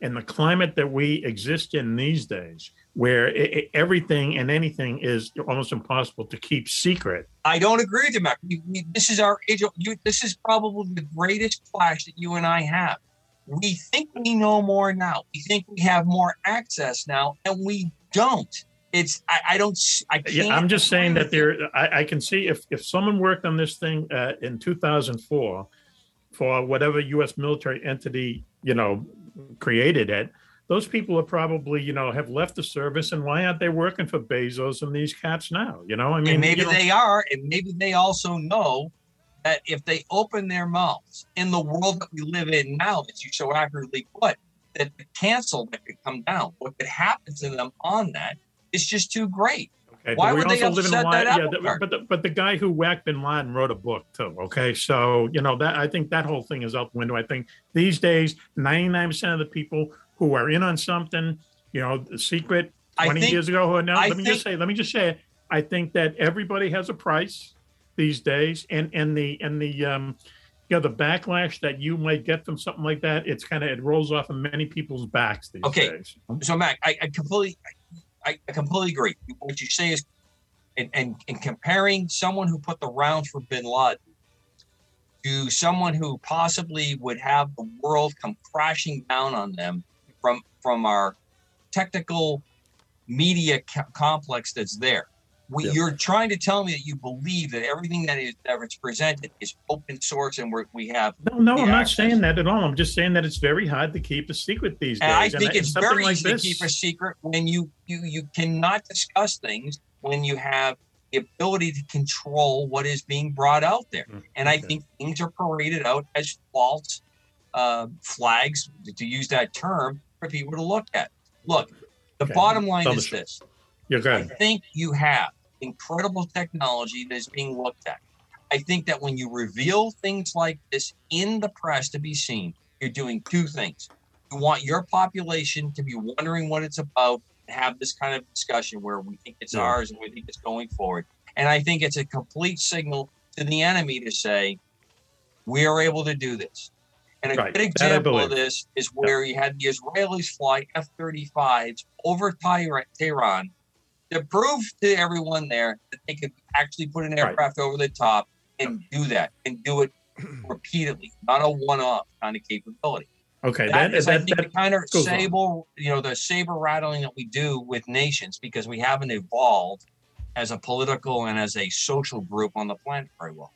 and the climate that we exist in these days, where i i everything and anything is almost impossible to keep secret. I don't agree with you, Mac. We, we, this is our age. You, this is probably the greatest clash that you and I have. We think we know more now. We think we have more access now, and we don't. It's I, I don't. I can't. Yeah, I'm just saying that there. I, I can see if if someone worked on this thing uh, in 2004 for whatever U.S. military entity you know created it. Those people are probably, you know, have left the service, and why aren't they working for Bezos and these cats now? You know, I mean, and maybe you know- they are, and maybe they also know that if they open their mouths in the world that we live in now, as you so accurately put, that the cancel that could come down, what could happen to them on that is just too great. Okay, Why would they also live in a upset that yeah, apple the- cart? but the, but the guy who whacked Bin Laden wrote a book too. Okay, so you know that I think that whole thing is out the window. I think these days, ninety nine percent of the people who are in on something, you know, the secret twenty think- years ago. Who are now, I let me think- just say, let me just say, I think that everybody has a price these days, and and the and the um, you know, the backlash that you might get from something like that, it's kind of it rolls off of many people's backs these Okay. days. So, Mac, I, I completely, I, I completely agree. What you say is, and, and, and comparing someone who put the rounds for Bin Laden to someone who possibly would have the world come crashing down on them from from our technical media co- complex that's there. We, Yeah. You're trying to tell me that you believe that everything that is that is presented is open source and we're, we have No, no, I'm not saying that at all. I'm just saying that it's very hard to keep a secret these days. And I think and it's very like easy this- to keep a secret when you you you cannot discuss things when you have the ability to control what is being brought out there. Mm, And I think things are paraded out as false uh, flags, to use that term, for people to look at. Look, the Okay. bottom line is this: You're I think you have incredible technology that is being looked at. I think that when you reveal things like this in the press to be seen, you're doing two things. You want your population to be wondering what it's about and have this kind of discussion where we think it's Yeah. ours and we think it's going forward. And I think it's a complete signal to the enemy to say, we are able to do this. And a Right. good example of this is where you had the Israelis fly F 35s over Tehran Tehran to prove to everyone there that they could actually put an Right. aircraft over the top and do that and do it repeatedly, not a one off kind of capability. Okay, That that, is, I that, think, that, the kind of saber, you know, the saber rattling that we do with nations because we haven't evolved as a political and as a social group on the planet very well.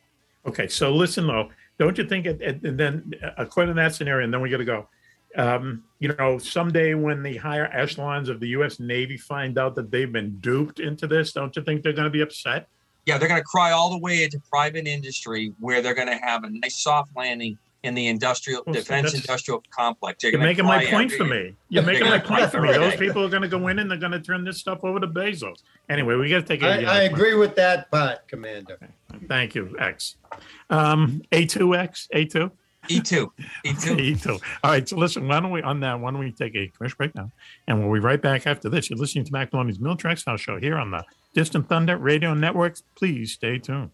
Okay, so listen though, don't you think? It, it, and then uh, according to that scenario, and then we got to go. Um, you know, someday when the higher echelons of the U.S. Navy find out that they've been duped into this, don't you think they're going to be upset? Yeah, they're going to cry all the way into private industry where they're going to have a nice soft landing in the industrial Well, defense that's- industrial complex. They're You're making my cry point for me. You're They're making my point for me. every Those people are going to go in and they're going to turn this stuff over to Bezos. Anyway, we got to take a. I, I agree with that part, Commander. Thank you, X. Um, A2X, A2? E2. E2. E2. All right, so listen, why don't we, on that, why don't we take a commercial break now? And we'll be right back after this. You're listening to Mac Maloney's Military X House Show here on the Distant Thunder Radio Network. Please stay tuned.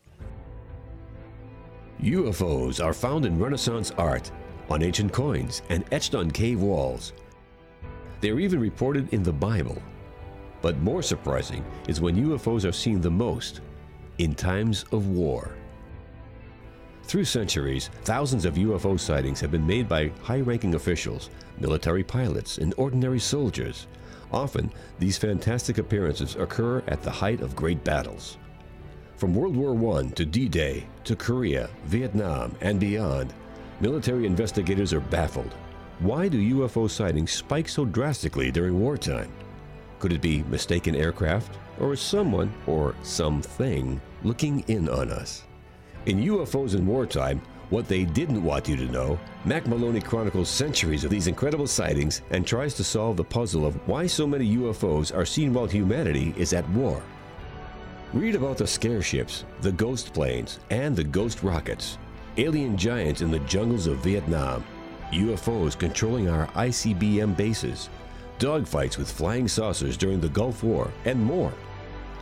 UFOs are found in Renaissance art, on ancient coins, and etched on cave walls. They are even reported in the Bible. But more surprising is when UFOs are seen the most in times of war. Through centuries, thousands of UFO sightings have been made by high ranking officials, military pilots, and ordinary soldiers. Often, these fantastic appearances occur at the height of great battles. From World War I to D Day to Korea, Vietnam, and beyond, military investigators are baffled. Why do UFO sightings spike so drastically during wartime? Could it be mistaken aircraft, or is someone or something looking in on us? In UFOs in Wartime, what they didn't want you to know, Mac Maloney chronicles centuries of these incredible sightings and tries to solve the puzzle of why so many UFOs are seen while humanity is at war. Read about the scare ships, the ghost planes, and the ghost rockets, alien giants in the jungles of Vietnam, UFOs controlling our ICBM bases, dogfights with flying saucers during the Gulf War, and more.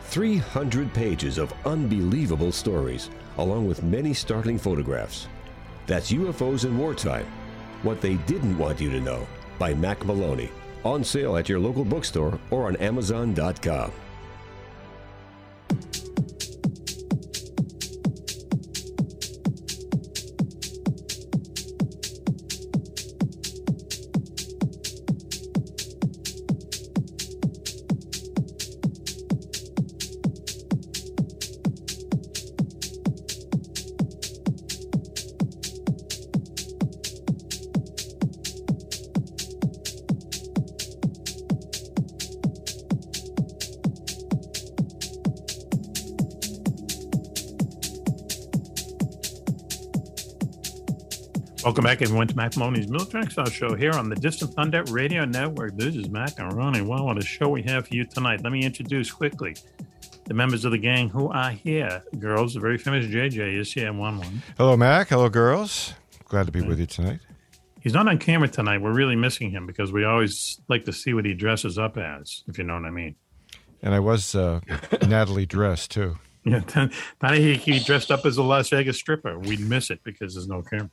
300 pages of unbelievable stories, along with many startling photographs. That's UFOs in Wartime What They Didn't Want You to Know by Mac Maloney. On sale at your local bookstore or on Amazon.com. Welcome back, everyone, to Mac Maloney's Military X Show here on the Distant Thunder Radio Network. This is Mac and Ronnie. Well, what a show we have for you tonight. Let me introduce quickly the members of the gang who are here. Girls, the very famous JJ is here, Juan Juan. Hello, Mac. Hello, girls. Glad to be with you tonight. He's not on camera tonight. We're really missing him because we always like to see what he dresses up as, if you know what I mean. And I was uh, Natalie dressed too. Yeah, then he, he dressed up as a Las Vegas stripper. We'd miss it because there's no camera.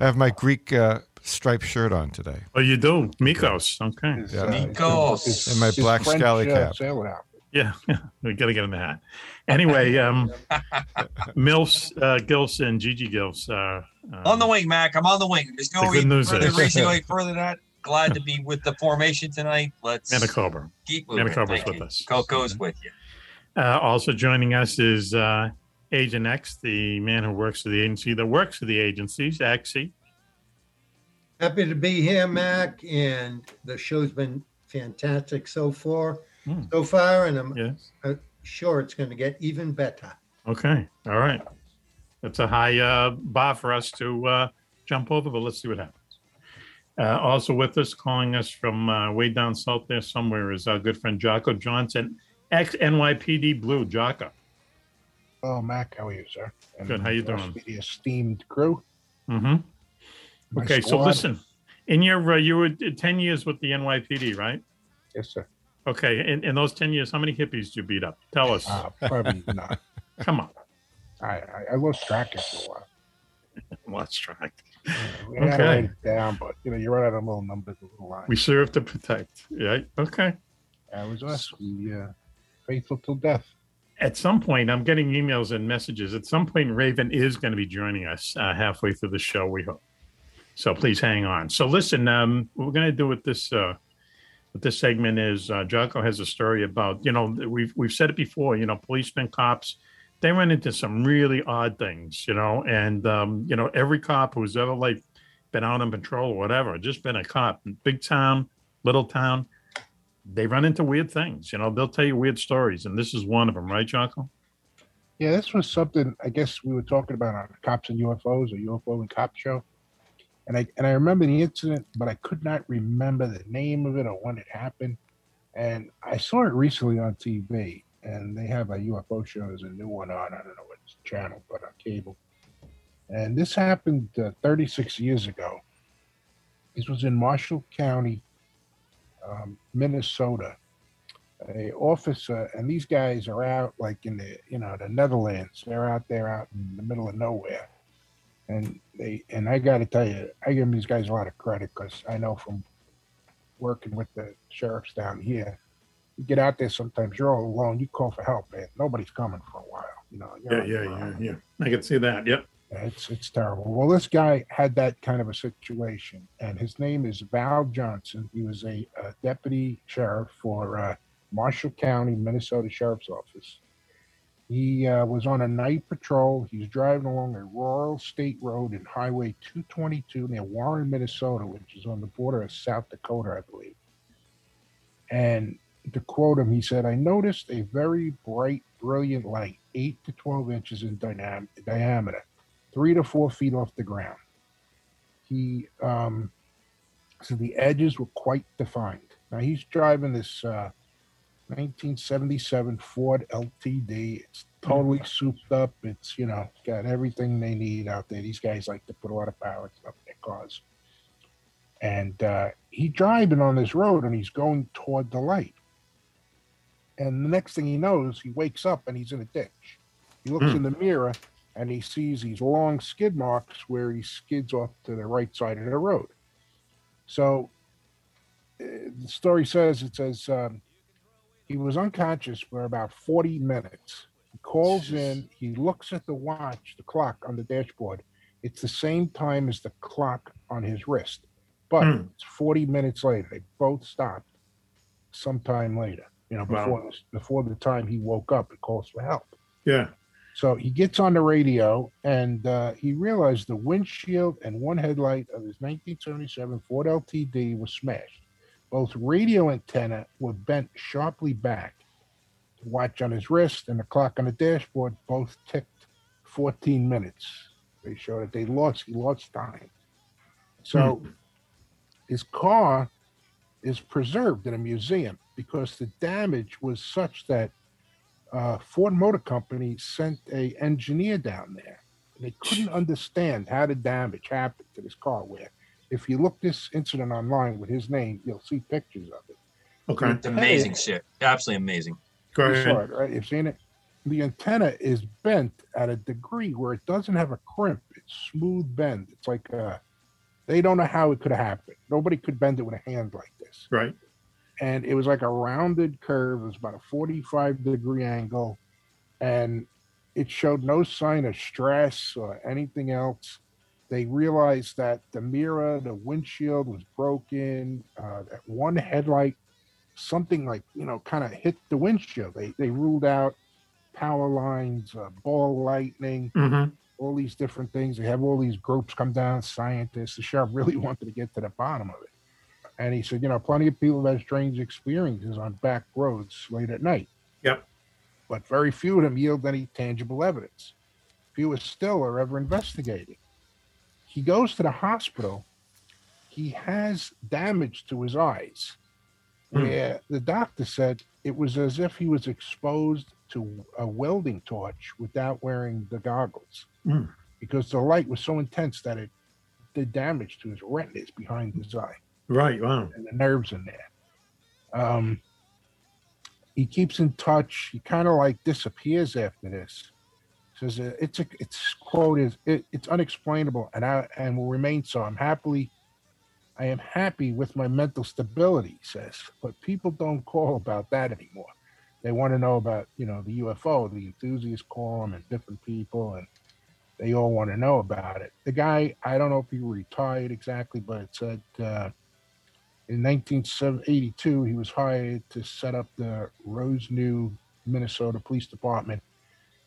I have my Greek uh, striped shirt on today. Oh, you do, Mikos. Okay. His, Yeah. uh, Nikos. his- And my his black French, scally uh, cap. sailor outfit. Yeah, we got to get in the hat. Anyway, um, Mills, uh, Gils, and Gigi Gils. Uh, uh, On the wing, Mac. I'm on the wing. There's no The good news further is- reason to further than that. Glad to be with the formation tonight. Let's Manacobra. keep moving. Manicobra's Thank with you. us. Coco's with you. Uh, also joining us is uh, Agent X, the man who works for the agency that works for the agencies, Axie. Happy to be here, Mac, and the show's been fantastic so far, Hmm. so far, and I'm Yes. uh, sure it's going to get even better. Okay. All right. That's a high uh, bar for us to uh, jump over, but let's see what happens. Uh, also with us, calling us from uh, way down south there somewhere, is our good friend Jocko Johnson, ex NYPD Blue. Jocko. Oh, Mac, how are you, sir? And Good, how you doing? The esteemed crew. Mm-hmm. Okay, so listen, in your uh, you were ten years with the NYPD, right? Yes, sir. Okay, in, in those ten years, how many hippies did you beat up? Tell us. Uh, probably not. Come on, I, I, I lost track after a while. lost track. We had to Okay. write it down, but you know, you run out of little numbers, little lines. We serve to protect. Yeah. Okay. That was us. We uh, faithful till death. At some point, I'm getting emails and messages. At some point, Raven is going to be joining us uh, halfway through the show. We hope. So please hang on. So listen, um, what we're going to do with this uh, with this segment is uh, Jocko has a story about you know we've we've said it before. You know, policemen, cops, they run into some really odd things. You know, and um, you know every cop who's ever like been out on patrol or whatever, just been a cop, big town, little town, they run into weird things. You know, they'll tell you weird stories, and this is one of them, right, Jocko? Yeah, this was something I guess we were talking about on Cops and UFOs or UFO and Cop show. And I and I remember the incident, but I could not remember the name of it or when it happened. And I saw it recently on TV, and they have a UFO show. There's a new one on. I don't know what channel, but on cable. And this happened uh, 36 years ago. This was in Marshall County, um, Minnesota a officer and these guys are out like in the you know the netherlands they're out there out in the middle of nowhere and they and i got to tell you i give these guys a lot of credit because i know from working with the sheriffs down here you get out there sometimes you're all alone you call for help man nobody's coming for a while you know Yeah, yeah, your yeah. I can see that. Yep. It's it's terrible. Well, this guy had that kind of a situation, and his name is Val Johnson. He was a, uh deputy sheriff for uh, Marshall County, Minnesota Sheriff's Office. He uh, was on a night patrol. He's driving along a rural state road in Highway 222 near Warren, Minnesota, which is on the border of South Dakota, I believe. And to quote him, he said, I noticed a very bright, brilliant light, 8 to 12 inches in dynam- diameter, three to four feet off the ground. He, um, so the edges were quite defined. Now he's driving this uh, 1977 Ford LTD. It's totally souped up. It's, you know, got everything they need out there. These guys like to put a lot of power stuff in their cars. And uh, he's driving on this road and he's going toward the light. And the next thing he knows, he wakes up and he's in a ditch. He looks Hmm. in the mirror and he sees these long skid marks where he skids off to the right side of the road. So uh, the story says it says um, he was unconscious for about 40 minutes. He calls in, he looks at the watch, the clock on the dashboard. It's the same time as the clock on his wrist, but Hmm. it's 40 minutes later. They both stopped sometime later, you know, Wow. before, before the time he woke up and calls for help. Yeah. So he gets on the radio and uh, he realized the windshield and one headlight of his 1977 Ford LTD was smashed. Both radio antenna were bent sharply back. The watch on his wrist and the clock on the dashboard both ticked 14 minutes. They showed that they lost, he lost time. So his car is preserved in a museum because the damage was such that uh, Ford Motor Company sent a engineer down there. They couldn't understand how the damage happened to this car. Where, if you look this incident online with his name, you'll see pictures of it. Okay. It's amazing shit. Absolutely amazing. Go You ahead. it, right? You've seen it. the antenna is bent at a degree where it doesn't have a crimp. It's smooth bend. It's like uh, they don't know how it could have happened. Nobody could bend it with a hand like this. Right. And it was like a rounded curve. It was about a 45 degree angle. And it showed no sign of stress or anything else. They realized that the mirror, the windshield was broken. Uh, that one headlight, something like, you know, kind of hit the windshield. They, they ruled out power lines, uh, ball lightning, Mm-hmm. all these different things. They have all these groups come down, scientists. The sheriff really wanted to get to the bottom of it. And he said, you know, plenty of people have had strange experiences on back roads late at night. Yep. But very few of them yield any tangible evidence. Fewer still are ever investigated. He goes to the hospital. He has damage to his eyes, Hmm. where the doctor said it was as if he was exposed to a welding torch without wearing the goggles Hmm. because the light was so intense that it did damage to his retinas behind his eye Right. Wow. and the nerves in there. Um, he keeps in touch. He kind of like disappears after this. Says uh, it's a it's quote is it, it's unexplainable and I and will remain so. I'm happily, I am happy with my mental stability. Says, but people don't call about that anymore. They want to know about you know the UFO. The enthusiasts call and different people and they all want to know about it. The guy, I don't know if he retired exactly, but it said. Uh, in 1982, he was hired to set up the Rosenew, Minnesota Police Department,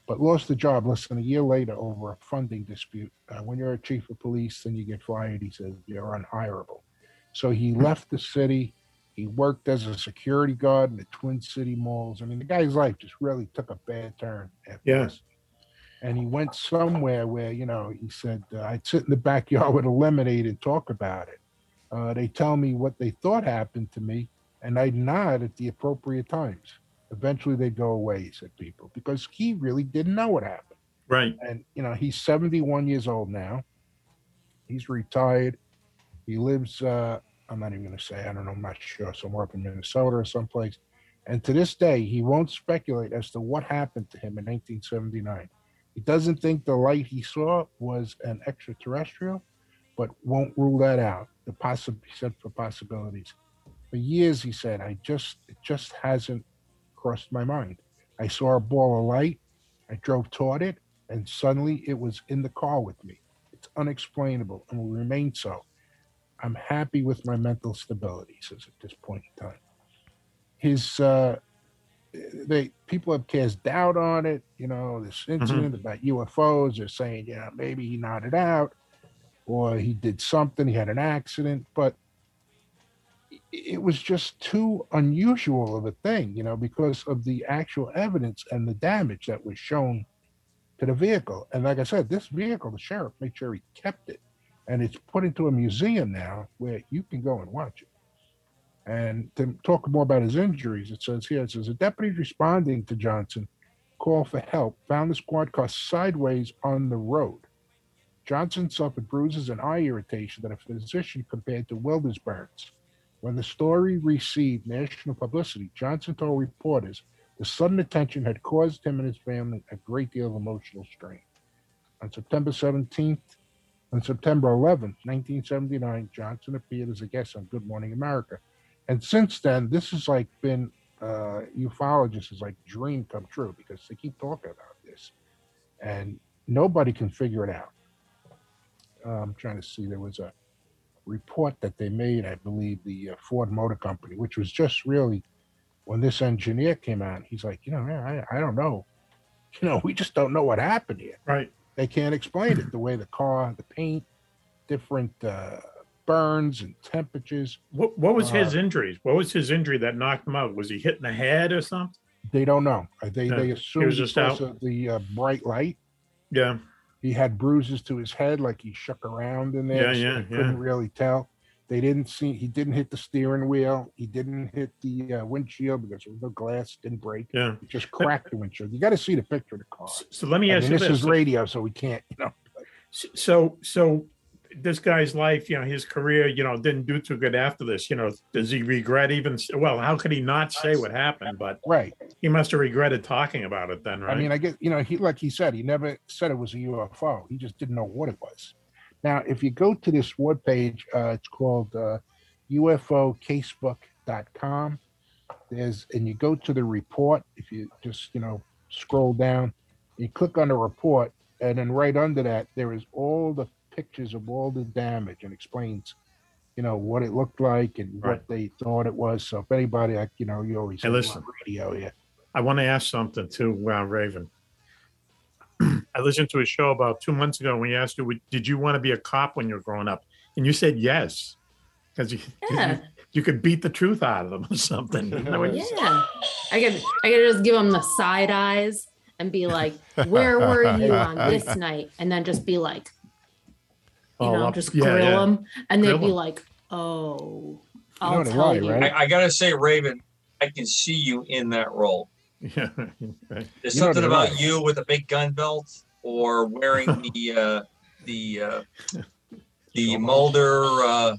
but lost the job less than a year later over a funding dispute. Uh, when you're a chief of police and you get fired, he says you're unhirable. So he left the city. He worked as a security guard in the Twin City malls. I mean, the guy's life just really took a bad turn after Yeah. this. And he went somewhere where, you know, he said, uh, I'd sit in the backyard with a lemonade and talk about it. Uh, they tell me what they thought happened to me, and I'd nod at the appropriate times. Eventually, they'd go away, said, people, because he really didn't know what happened. Right. And, you know, he's 71 years old now. He's retired. He lives, uh, I'm not even going to say, I don't know, I'm not sure, somewhere up in Minnesota or someplace. And to this day, he won't speculate as to what happened to him in 1979. He doesn't think the light he saw was an extraterrestrial, but won't rule that out. The possi he said for possibilities. For years, he said, I just it just hasn't crossed my mind. I saw a ball of light, I drove toward it, and suddenly it was in the car with me. It's unexplainable and will remain so. I'm happy with my mental stability, he says at this point in time. His uh they people have cast doubt on it, you know, this incident about UFOs. They're saying, yeah, maybe he nodded out or he did something, he had an accident, but it was just too unusual of a thing, you know, because of the actual evidence and the damage that was shown to the vehicle. And like I said, this vehicle, the sheriff made sure he kept it. And it's put into a museum now where you can go and watch it. And to talk more about his injuries, it says here, it says a deputy responding to Johnson called for help found the squad car sideways on the road. Johnson suffered bruises and eye irritation that a physician compared to welder's burns. When the story received national publicity, Johnson told reporters the sudden attention had caused him and his family a great deal of emotional strain. On September 17th, on September 11th, 1979, Johnson appeared as a guest on Good Morning America. And since then, this has like been uh, ufologists is like dream come true because they keep talking about this, and nobody can figure it out. Uh, I'm trying to see. There was a report that they made, I believe, the uh, Ford Motor Company, which was just really when this engineer came out. He's like, you know, man, I, I don't know. You know, we just don't know what happened here. Right. They can't explain it. The way the car, the paint, different uh, burns and temperatures. What What was his Uh, injuries? What was his injury that knocked him out? Was he hitting the head or something? They don't know. They No, they he assume was just out. of the uh, bright light. Yeah. He had bruises to his head, like he shook around in there. Yeah, so yeah, they couldn't really tell. They didn't see. He didn't hit the steering wheel. He didn't hit the uh, windshield because there was no glass. Didn't break. Yeah. It just cracked the windshield. You got to see the picture of the car. So let me I ask mean, you this this: is radio, so we can't. You know. so so this guy's life, you know, his career, you know, didn't do too good after this. You know, does he regret even? Well, how could he not say what happened? But Right. He must have regretted talking about it then, right? I mean, I guess you know, he like he said, he never said it was a UFO. He just didn't know what it was. Now, if you go to this web page, uh, it's called uh, UFOcasebook.com. There's and you go to the report. If you just you know scroll down, you click on the report, and then right under that there is all the pictures of all the damage and explains, you know, what it looked like and Right. what they thought it was. So if anybody, like you know, you always Hey, say, listen. "Well, radio, yeah. I want to ask something too, uh, Raven. I listened to a show about two months ago. and We asked you, would- "Did you want to be a cop when you were growing up?" And you said yes, because you, Yeah. you could beat the truth out of them or something. Isn't that what you said? Yeah. I could I could just give them the side eyes and be like, "Where were you on this night?" And then just be like, you Oh, know, up- just yeah, grill yeah. them, and they'd Grill be 'em. like, "Oh, I'll know tell lie, you." right? I, I gotta say, Raven, I can see you in that role. Yeah. right. There's You something about right. you with a big gun belt or wearing the uh, the uh, the Mulder uh,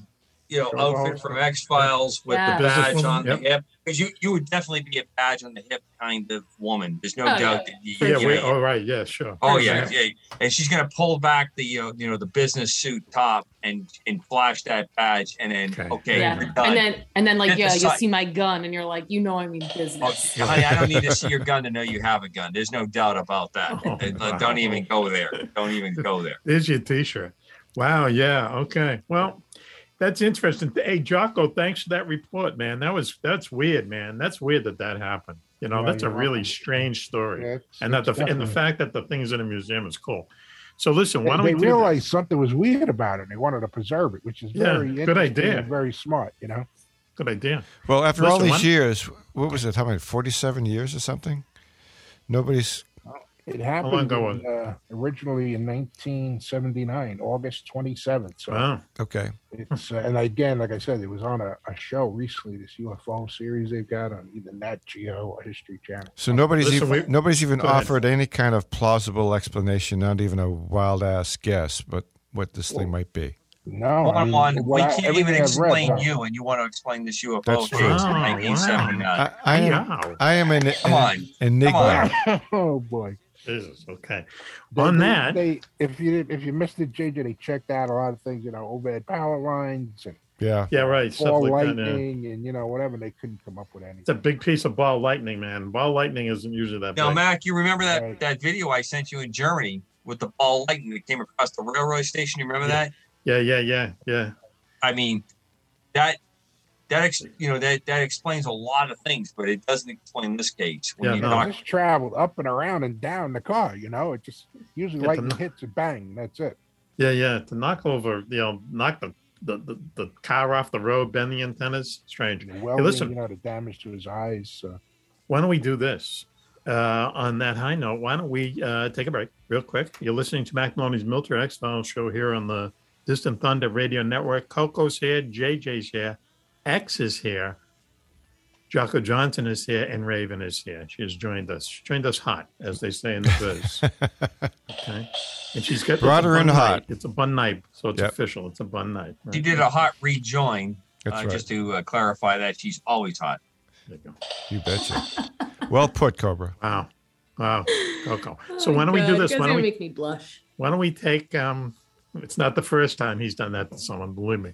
you know outfit from X Files with Yeah. the badge Businesswoman, on yep. the hip because you you would definitely be a badge on the hip kind of woman. There's no Oh, doubt yeah. that you, Yeah. you Wait, know, oh, right. Yeah. Sure. Oh yeah, yeah, and she's gonna pull back the uh, you know the business suit top and and flash that badge, and then Okay. okay, Yeah. you're done. And then and then like Hit the yeah, you side. see my gun, and you're like, you know, I mean Oh, business. honey, I don't need to see your gun to know you have a gun. There's no doubt about that. Oh, Uh, wow. Don't even go there. Don't even go there. There's your T-shirt. Wow. Yeah. Okay. Well, that's interesting. Hey, Jocko, thanks for that report, man. That was that's weird, man. That's weird that that happened. You know, Yeah, that's a really welcome. strange story. Yeah, it's- and that the it's and the fact that the things in a museum is cool. So listen, why don't they we do realized something was weird about it. and They wanted to preserve it, which is Yeah, very good interesting idea. and very smart. You know. Good idea. Well, after all these one- years, what was it? How many? Forty-seven years or something? Nobody's. It long happened ago in, uh, originally in 1979, August 27th. So Wow. Okay. it's uh, and again, like I said, it was on a, a show recently. This UFO series they've got on either Nat Geo or History Channel. So nobody's Listen, even we- nobody's even Go ahead. offered any kind of plausible explanation, not even a wild ass guess, but what this thing might be. No, One I on mean, one, what we I- can't everything even I've read, explain no. you, and you want to explain this UFO That's case true. in Wow, 1979. I, I am. Wow. I am an, Come on. an enigma. oh boy. Jesus. Okay. They- On they- that, they if you if you missed it, JJ, they checked out a lot of things. You know, overhead power lines and Yeah. yeah, right. Stuff ball like that. Yeah. lightning, and you know whatever. They couldn't come up with anything. It's a big piece of ball lightning, man. Ball lightning isn't usually that Now, big. Mac, you remember that Right. that video I sent you in Germany with the ball lightning that came across the railroad station? You remember Yeah. that? Yeah, yeah, yeah, yeah. I mean, that that ex, you know that that explains a lot of things, but it doesn't explain this case. When Yeah, you no. talk, just traveled up and around and down the car. You know, it just usually Get the lightning kn- hits a bang, that's it. Yeah, yeah. To knock over, you know, knock the the, the, the car off the road, bend the antennas. Strange. Well, Hey, listen, you know, the damage to his eyes. Uh, why don't we do this? Uh, on that high note, why don't we uh, take a break real quick? You're listening to Mac Maloney's Military X Files show here on the Distant Thunder Radio Network. Coco's here, JJ's here, X is here, Jocko Johnson is here, and Raven is here. She has joined us. She joined us hot, as they say in the biz. okay, and she's got Brought her in bun hot. night. It's a bun night, so it's Yep. official. It's a bun night. right? she did a hot rejoin. That's uh, right. Just to uh, clarify that she's always hot. There you go. You betcha. well put, Cobra. Wow, wow, Coco. So Oh why don't we do this? Why don't we make me blush. why don't we take um it's not the first time he's done that to someone believe me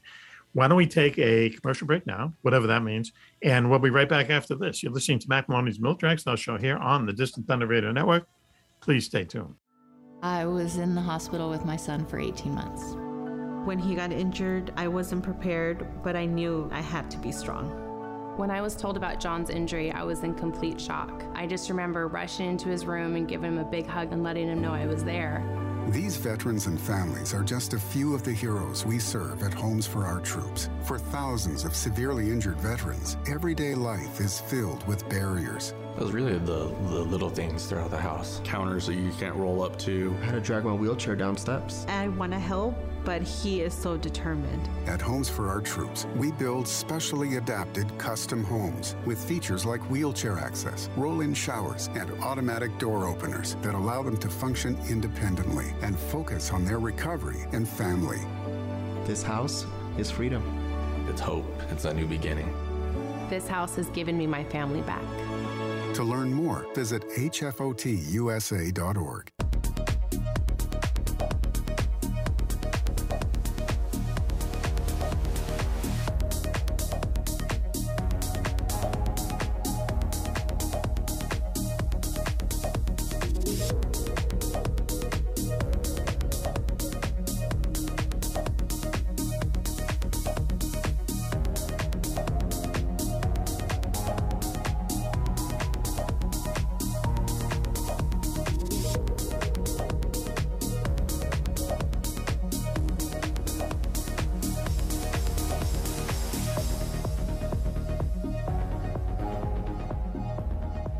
why don't we take a commercial break now whatever that means and we'll be right back after this you're listening to mac maloney's Military X now show here on the distant thunder radio network please stay tuned I was in the hospital with my son for 18 months. When he got injured, I wasn't prepared, but I knew I had to be strong. When I was told about John's injury, I was in complete shock. I just remember rushing into his room and giving him a big hug and letting him know I was there. These veterans and families are just a few of the heroes we serve at Homes for Our Troops. For thousands of severely injured veterans, everyday life is filled with barriers. It was really the, the little things throughout the house. Counters that you can't roll up to. I had to drag my wheelchair down steps. I want to help, but he is so determined. At Homes for Our Troops, we build specially adapted custom homes with features like wheelchair access, roll in showers, and automatic door openers that allow them to function independently and focus on their recovery and family. This house is freedom. It's hope. It's a new beginning. This house has given me my family back. To learn more, visit hfotusa.org.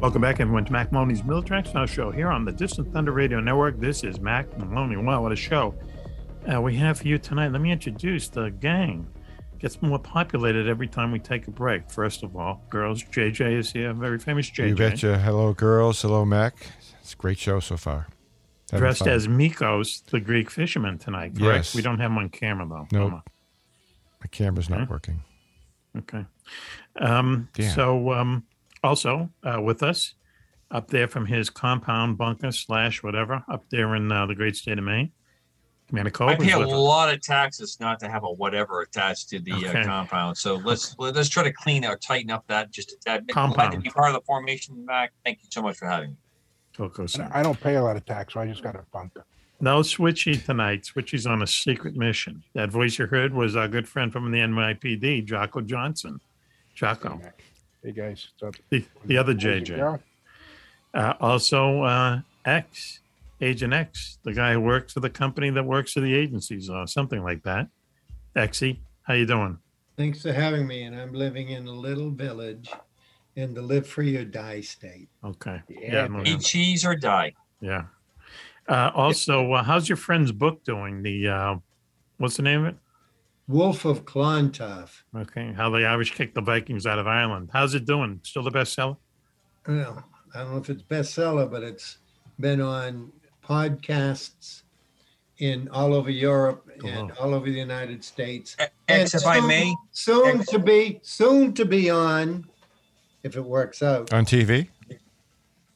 Welcome back, everyone, to Mac Maloney's Now Show here on the Distant Thunder Radio Network. This is Mac Maloney. Wow, what a show uh, we have for you tonight. Let me introduce the gang. Gets more populated every time we take a break. First of all, girls, JJ is here, very famous JJ. You betcha. Hello, girls. Hello, Mac. It's a great show so far. Having Dressed fun. as Mikos, the Greek fisherman tonight, correct? Yes. We don't have him on camera, though. Nope. Come. My camera's not Okay. working. Okay. Um, Damn. so, um, also uh, with us up there from his compound bunker slash whatever up there in uh, the great state of Maine, Commander Cole. I pay a with us. lot of taxes not to have a whatever attached to the Okay. uh, compound. So let's let's try to clean or tighten up that just a tad. Glad to Compound. be part of the formation, Mac. Thank you so much for having me. Coco I don't pay a lot of tax, so I just got a bunker. No Switchy tonight. Switchy's on a secret mission. That voice you heard was our good friend from the NYPD, Jocko Johnson. Jocko, Hey guys, the, the other JJ. Uh, also, uh, X, Agent X, the guy who works for the company that works for the agencies or something like that. Exy, how you doing? Thanks for having me. And I'm living in a little village in the live free or die state. Okay. Yeah, no, Eat no. cheese or die. Yeah. Uh, also, uh, how's your friend's book doing? The uh, what's the name of it? Wolf of Clontarf. Okay, how the Irish kicked the Vikings out of Ireland. How's it doing? Still the bestseller? Well, I don't know if it's bestseller, but it's been on podcasts in all over Europe oh, and all over the United States. X, And if I soon- may, soon X- to be soon to be on, if it works out. On TV?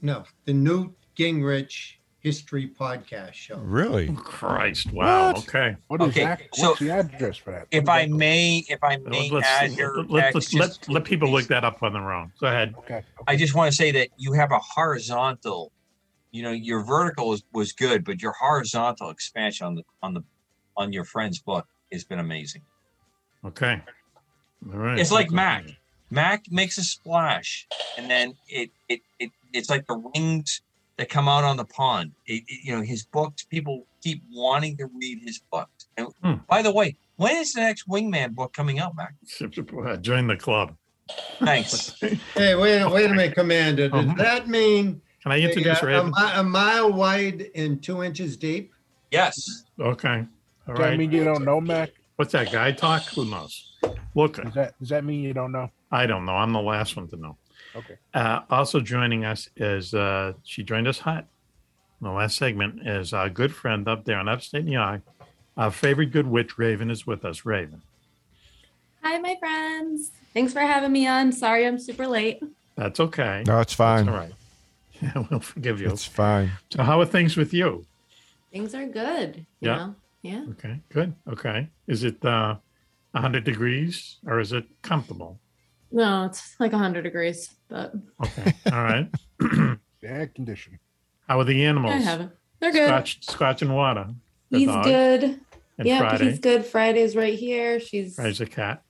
No, the Newt Gingrich History Podcast Show. Really? Oh, Christ! Wow. What? Okay. What is Okay, that? so What's the address for that? if I may, if I may Let's, add let, here, let, X, let, just- let, let people look that up on their own. Go ahead. Okay. I just want to say that you have a horizontal, you know, your vertical was, was good, but your horizontal expansion on the on the on your friend's book has been amazing. Okay. All right. It's like Mac. Mac makes a splash, and then it it, it it's like the wings that come out on the pond. It, it- you know, his books. People keep wanting to read his books. And Hmm. by the way, when is the next Wingman book coming out, Mac? Join the club. Thanks. Hey, wait, wait a minute, Commander. Does Uh-huh. that mean Can I introduce a, a, mi- a mile wide and two inches deep? yes. Okay. All Does that mean you don't know, Mac? What's that guy talk? Who knows? Look, Does that does that mean you don't know? I don't know. I'm the last one to know. Okay. Uh, also joining us is uh, she joined us hot. in The last segment is our good friend up there in upstate New York. Our favorite good witch, Raven, is with us. Raven. Hi, my friends. Thanks for having me on. Sorry I'm super late. That's okay. No, it's fine. All right. Yeah, we'll forgive you. It's fine. So, how are things with you? Things are good. You Yeah. Know? Yeah. Okay, good. Okay. Is it uh, 100 degrees or is it comfortable? No, it's like 100 degrees, but Okay. All right. Bad condition. How are the animals? I haven't. They're good. Scotch, scotch and water. The He's dog good. And yeah, Friday. he's good. Friday's right here. She's Friday's a cat.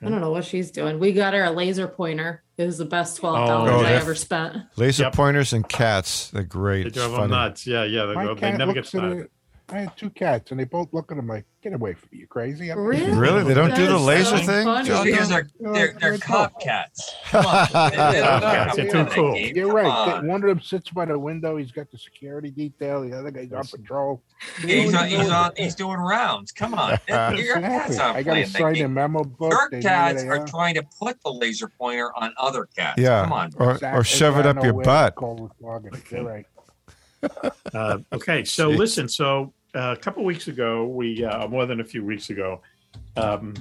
I don't know what she's doing. We got her a laser pointer. It was the best twelve oh, dollars I that- ever spent. Laser Yep. pointers and cats. They're great. They It's drove them nuts. Yeah, yeah. They, My go, they never get looks at started. it. I had two cats, and they both look at him like, "Get away from me! You crazy?" I'm- Really? Really? They don't do the laser so thing? funny. Jocko? Because they're they're, they're cop cats. They- they don't Cats, they're too cool. You're right. on. One of them sits by the window. He's got the security detail. The other guy's on patrol. Yeah, he's on, he's on he's doing rounds. Come on. Your cats Exactly. aren't I got playing to that sign a game. memo book. Your cats they are trying to put the laser pointer on other cats. Yeah. Come on. Or, Exactly. or shove it up your butt. Cole was logging. You're right. Uh, okay, so listen. So uh, a couple weeks ago, we uh, more than a few weeks ago, um,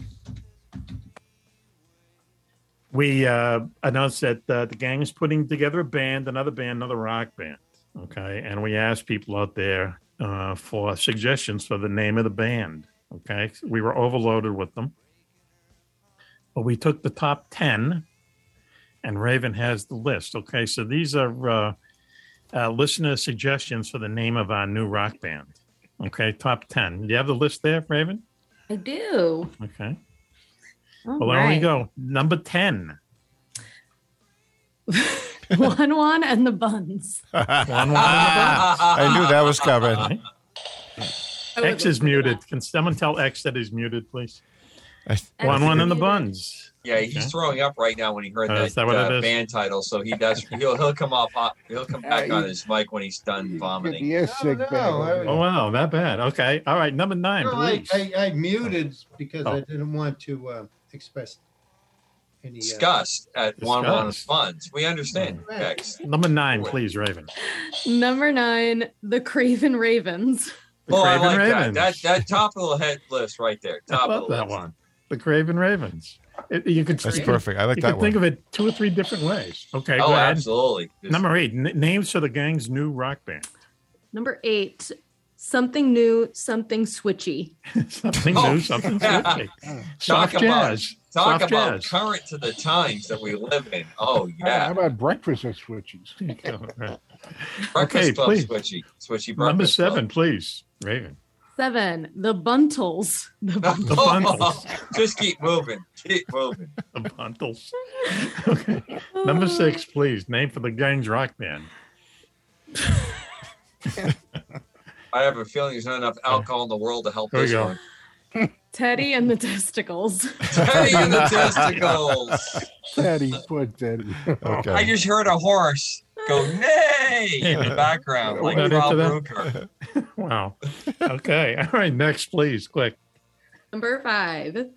we uh, announced that uh, the gang is putting together a band, another band, another rock band. Okay, and we asked people out there uh, for suggestions for the name of the band. Okay, we were overloaded with them, but we took the top ten, and Raven has the list. Okay, so these are uh, listener suggestions for the name of our new rock band. Okay, top ten. Do you have the list there, Raven? I do. Okay. All well, there we go. Number ten. Juan Juan and the buns. Juan, Juan, I knew that was coming. X is muted. Can someone tell X that he's muted, please? X One is one in the muted. buns. Yeah, he's throwing up right now when he heard Oh, that, is that uh, band title. So he does. He'll he'll come up. uh, He'll come back on his mic when he's done vomiting. The air sick no, bag Oh wow, that bad. Okay, all right. Number nine, No, I, please. I, I muted because I Oh. didn't want to uh, express any. Uh, Disgust at Juan Juan Disgust. funds. We understand. Right. X. Number nine, please, Raven. Number nine, the Craven Ravens. The Oh, I like Ravens. that. That that top of the head list right there. I Top love of the that list. one. The Craven Ravens. It- you could That's you perfect. I like you that could think of it two or three different ways. Okay, Oh, go ahead. absolutely. Just- Number eight, n- names for the gang's new rock band. Number eight, something new, something switchy. something Oh, new, something yeah. switchy. Talk Soft about jazz. talk Soft about jazz. current to the times that we live in. Oh yeah. How about breakfast at Switchies? breakfast Okay, club please. switchy, switchy breakfast. Number club. seven, please, Raven. Seven, the Buntles. The Buntles. The bundles. Just keep moving. Keep moving. the bundles. Okay. Number six, please. Name for the gang's rock band. I have a feeling there's not enough alcohol in the world to help Here this one. Teddy and the Testicles. Teddy and the testicles. Teddy, poor Teddy. Okay. I just heard a horse go nay in the background, like Not Rob into Ruker. Wow. Okay. All right. Next, please. Click. Number five,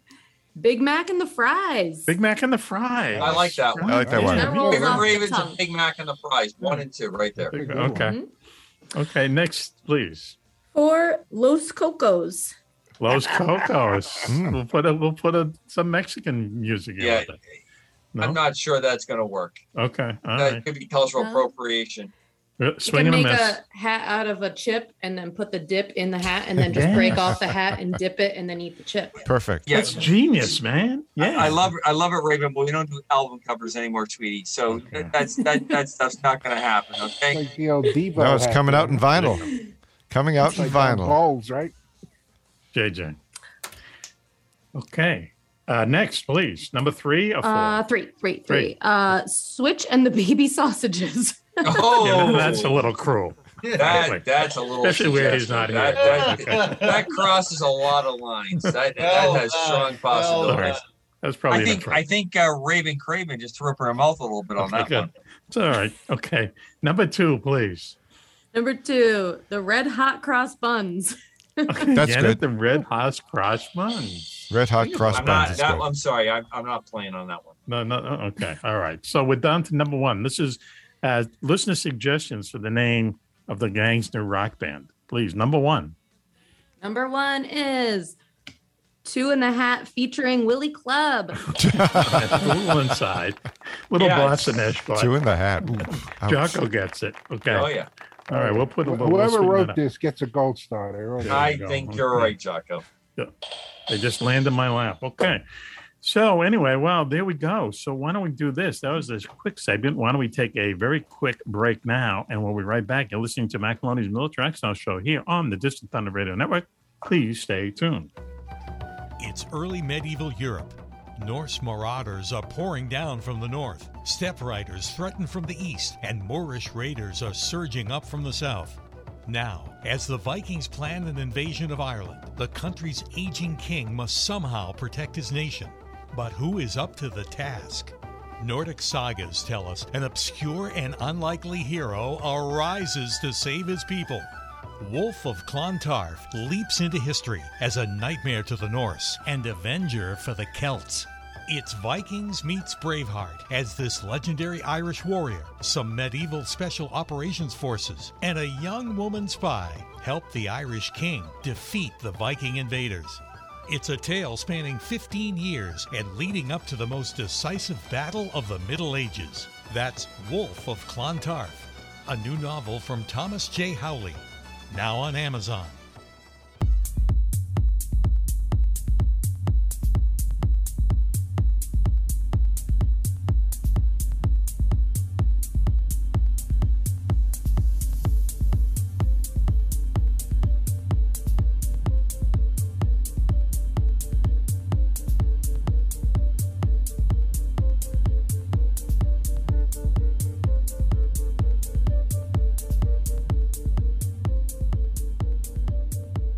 Big Mac and the Fries. Big Mac and the fries. I like that one. I like that one. That rolls Favorite off the Ravens tongue. and Big Mac and the fries, one and two, right there. Okay. Mm-hmm. Okay. Next, please. Four, Los Cocos. Los Cocos. Hmm. We'll put a, we'll put a, some Mexican music in Yeah, with it. No? I'm not sure that's going to work. Okay. All that right. could be cultural No. appropriation. Uh, You can and a make miss. a hat out of a chip and then put the dip in the hat and then just Yeah. break off the hat and dip it and then eat the chip. Perfect. Yeah, That's genius, man. Yeah. I, I love I love it, Raven, but we don't do album covers anymore, sweetie. So that, that's that that stuff's not going to happen. Okay. Like the old Devo. No, it's hat coming there. out in vinyl. Coming out It's in like vinyl. balls, right? JJ. Okay. Uh, next, please. Number three or four? Uh, three, three, Three. three. Uh, Switch and the baby sausages. Oh, yeah, that's a little cruel. That, that's a little Especially where he's not suggestive. here. That, that, that crosses a lot of lines. That, that has strong All right. possibilities. That's I probably think I think uh, Raven Craven just threw up her mouth a little bit on Okay, that good. one. It's all right. Okay. Number two, please. Number two, the red hot cross buns. That's Get good. The red hot cross buns. Red hot cross I'm buns not. is That. I'm sorry. I'm, I'm not playing on that one. No, no. no, Okay. All right. So we're down to number one. This is uh, listener suggestions for the name of the gang's new rock band. Please, number one. Number one is Two in the Hat featuring Willie Club. a little inside. Little Yeah, Boston-ish, Two in the hat. Ooh. Jocko gets it. Okay. Oh yeah. All right. We'll put a Wh- we'll- we'll Whoever sweeten that wrote up. this gets a gold star. They. I you go. think you're Okay. right, Jocko. Yeah. They just land in my lap. Okay. So anyway, well, there we go. So why don't we do this? That was this quick segment. Why don't we take a very quick break now? And we'll be right back. You're listening to Mac Maloney's Military X-Files Show here on the Distant Thunder Radio Network. Please stay tuned. It's early medieval Europe. Norse marauders are pouring down from the north. Steppe riders threaten from the east, and Moorish raiders are surging up from the south. Now, as the Vikings plan an invasion of Ireland, the country's aging king must somehow protect his nation. But who is up to the task? Nordic sagas tell us an obscure and unlikely hero arises to save his people. Wolf of Clontarf leaps into history as a nightmare to the Norse and avenger for the Celts. It's Vikings meets Braveheart as this legendary Irish warrior, some medieval special operations forces, and a young woman spy help the Irish king defeat the Viking invaders. It's a tale spanning 15 years and leading up to the most decisive battle of the Middle Ages. That's Wolf of Clontarf, a new novel from Thomas J. Howley, now on Amazon.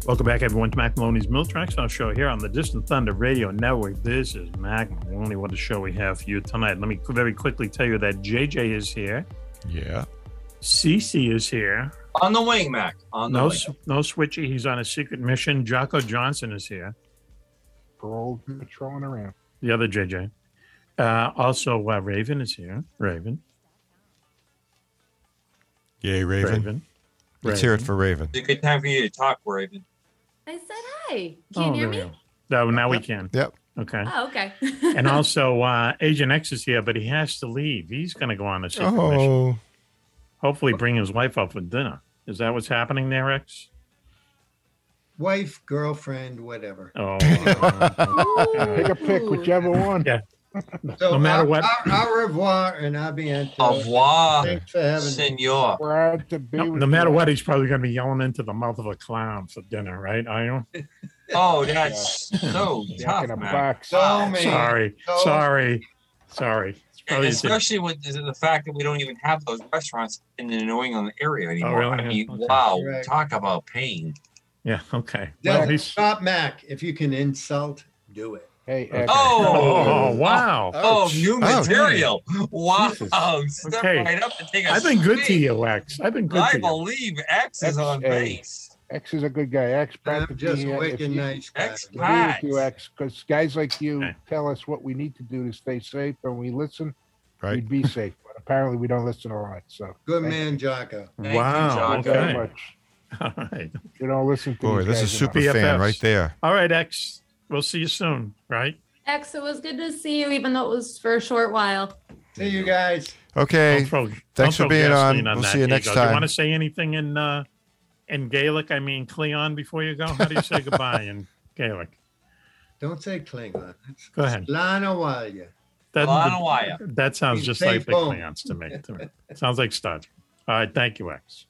Welcome back, everyone, to Mac Maloney's Mill Tracks Our show here on the Distant Thunder Radio Network. This is Mac Maloney. What a show we have for you tonight. Let me very quickly tell you that JJ is here. Yeah. CC is here. On the wing, Mac. On the No, wing. no switchy. He's on a secret mission. Jocko Johnson is here. Parole patrolling around. The other JJ. Uh, also, uh, Raven is here. Raven. Yay, Raven. Raven. Let's hear it for Raven. It's a good time for you to talk, Raven. I said hi. Can you hear Oh, there me? we go. No, now we can. Yep. Okay. Oh, okay. and also, uh, Agent X is here, but he has to leave. He's going to go on a secret mission. Oh, Hopefully, bring his wife up for dinner. Is that what's happening there, X? Wife, girlfriend, whatever. Oh, Pick a pick, whichever one. Yeah. So, No matter what- Au, au revoir and a bientôt. Au revoir, Thanks for having me. senor. Proud to be No, with no matter you. what, he's probably going to be yelling into the mouth of a clown for dinner, right? Are you? Oh, that's so Jack tough, in man. box. So mean. Sorry, So- sorry, sorry. It's especially with the the fact that we don't even have those restaurants in the New England area oh, anymore. really? I mean, Okay. wow, Right. talk about pain. yeah. Okay. Well, Just stop, Mac. If you can insult, do it. Hey, X. Oh, oh wow. Oh, oh new Oh, material. Wow. Jesus. Step Okay. right up and take a I've been good to swing. you, X. I've been good I to you. I believe X is X, on A. base. X is a good guy. X I'm practically. just a wicked nice guy. X agree with you, X, because guys like you Okay. tell us what we need to do to stay safe, and we listen. right. We'd be safe, but apparently we don't listen a lot. So Good thank man, Jocko. Thank you, wow. John. you very Okay. much. All right. You don't listen to Boy, this guys is enough. super fan right there. All right, X. We'll see you soon, right? X, it was good to see you, even though it was for a short while. See you guys. Okay. Don't throw- Thanks don't for throw being gasoline on. We'll that see you ego. next Do you time. want to say anything in uh, in Gaelic? I mean, Cleon, before you go. How do you say goodbye in Gaelic? Don't say Klingon. It's Go ahead. Lana Walia. That, Lanawaya. that sounds just say like the boom. Cleons to me. To me. Sounds like Star Trek. All right, thank you, X.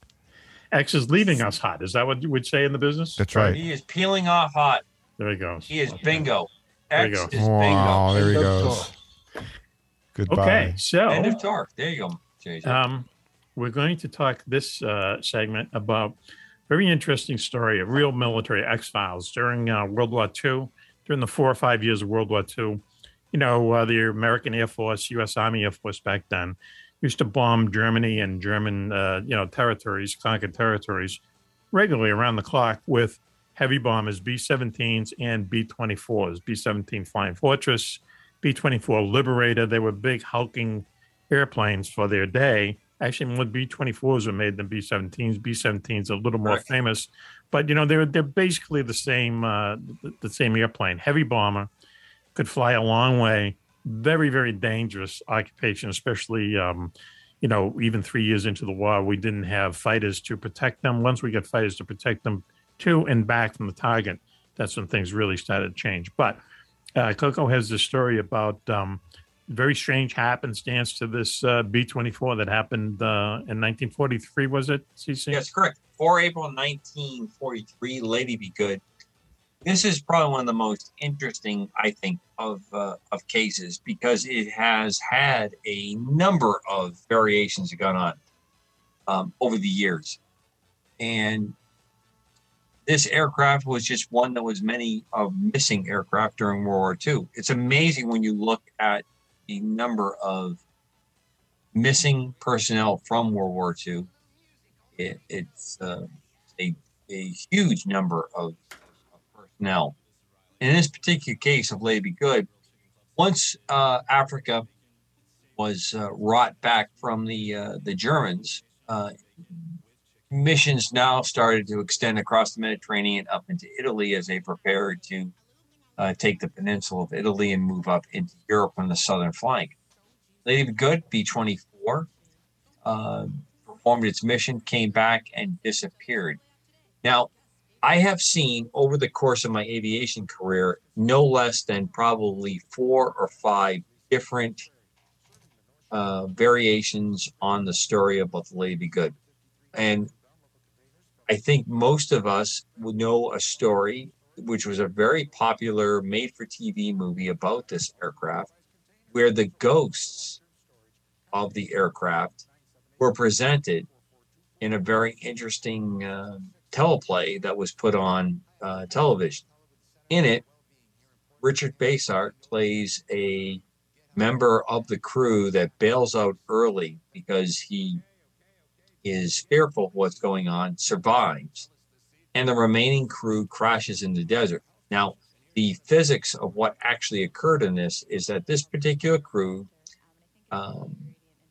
X is leaving us hot. Is that what you would say in the business? That's right. He is peeling off hot. There he goes. He is bingo. There you X go. is bingo. Wow, there he End goes. Goodbye. Okay, so End of talk. There you go, JJ. Um, we're going to talk this uh, segment about very interesting story of real military X Files during uh, World War II, during the four or five years of World War II. You know, uh, the American Air Force, U.S. Army Air Force back then used to bomb Germany and German, uh, you know, territories, conquered territories, regularly around the clock with heavy bombers, B-17s and B-24s. B-17 Flying Fortress, B-24 Liberator. They were big hulking airplanes for their day. Actually, more B 24s were made than B 17s. B 17s are a little more Correct. famous, but you know they're they're basically the same uh, the, the same airplane. Heavy bomber, could fly a long way. Very very dangerous occupation, especially um, you know even three years into the war, we didn't have fighters to protect them. Once we got fighters to protect them to and back from the target, that's when things really started to change. But uh, Coco has this story about um, very strange happenstance to this uh, B 24 that happened uh, in 1943, was it, CC? Yes, correct. 4 April 1943, Lady Be Good. This is probably one of the most interesting, I think, of uh, of cases because it has had a number of variations that gone on um, over the years, and this aircraft was just one that was many of missing aircraft during World War II. It's amazing when you look at the number of missing personnel from World War II it, it's uh, a, a huge number of, of personnel. In this particular case of Lady Good, once uh, Africa was uh, wrought back from the uh, the Germans, uh, missions now started to extend across the Mediterranean up into Italy as they prepared to uh, take the peninsula of Italy and move up into Europe on the southern flank. Lady Good, B 24, uh, performed its mission, came back, and disappeared. Now, I have seen over the course of my aviation career no less than probably four or five different uh, variations on the story about the Lady Good. And I think most of us would know a story, which was a very popular made for TV movie about this aircraft, where the ghosts of the aircraft were presented in a very interesting uh, teleplay that was put on uh, television. In it, Richard Basehart plays a member of the crew that bails out early because he is fearful of what's going on, survives, and the remaining crew crashes in the desert. Now, the physics of what actually occurred in this is that this particular crew um,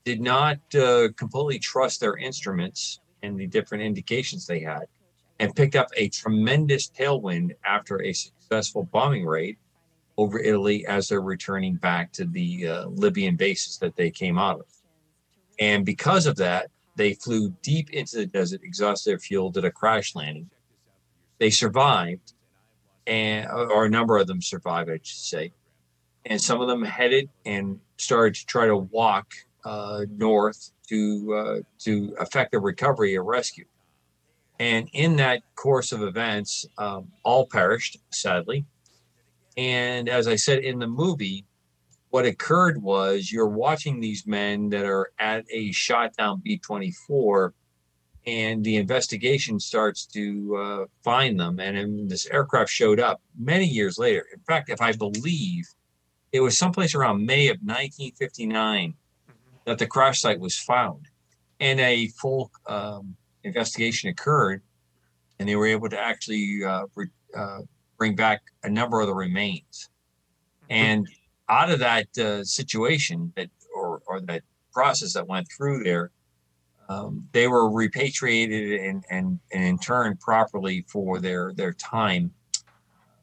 did not uh, completely trust their instruments and the different indications they had, and picked up a tremendous tailwind after a successful bombing raid over Italy as they're returning back to the uh, Libyan bases that they came out of. And because of that, they flew deep into the desert, exhausted their fuel, did a crash landing. They survived, and or a number of them survived, I should say. And some of them headed and started to try to walk uh, north to uh, to effect a recovery, a rescue. And in that course of events, um, all perished, sadly. And as I said in the movie, what occurred was you're watching these men that are at a shot down B 24, and the investigation starts to uh, find them. And then this aircraft showed up many years later. In fact, if I believe it was someplace around May of 1959 that the crash site was found, and a full um, investigation occurred, and they were able to actually uh, re- uh, bring back a number of the remains. And out of that uh, situation that or, or that process that went through there, um, they were repatriated and, and, and interned properly for their their time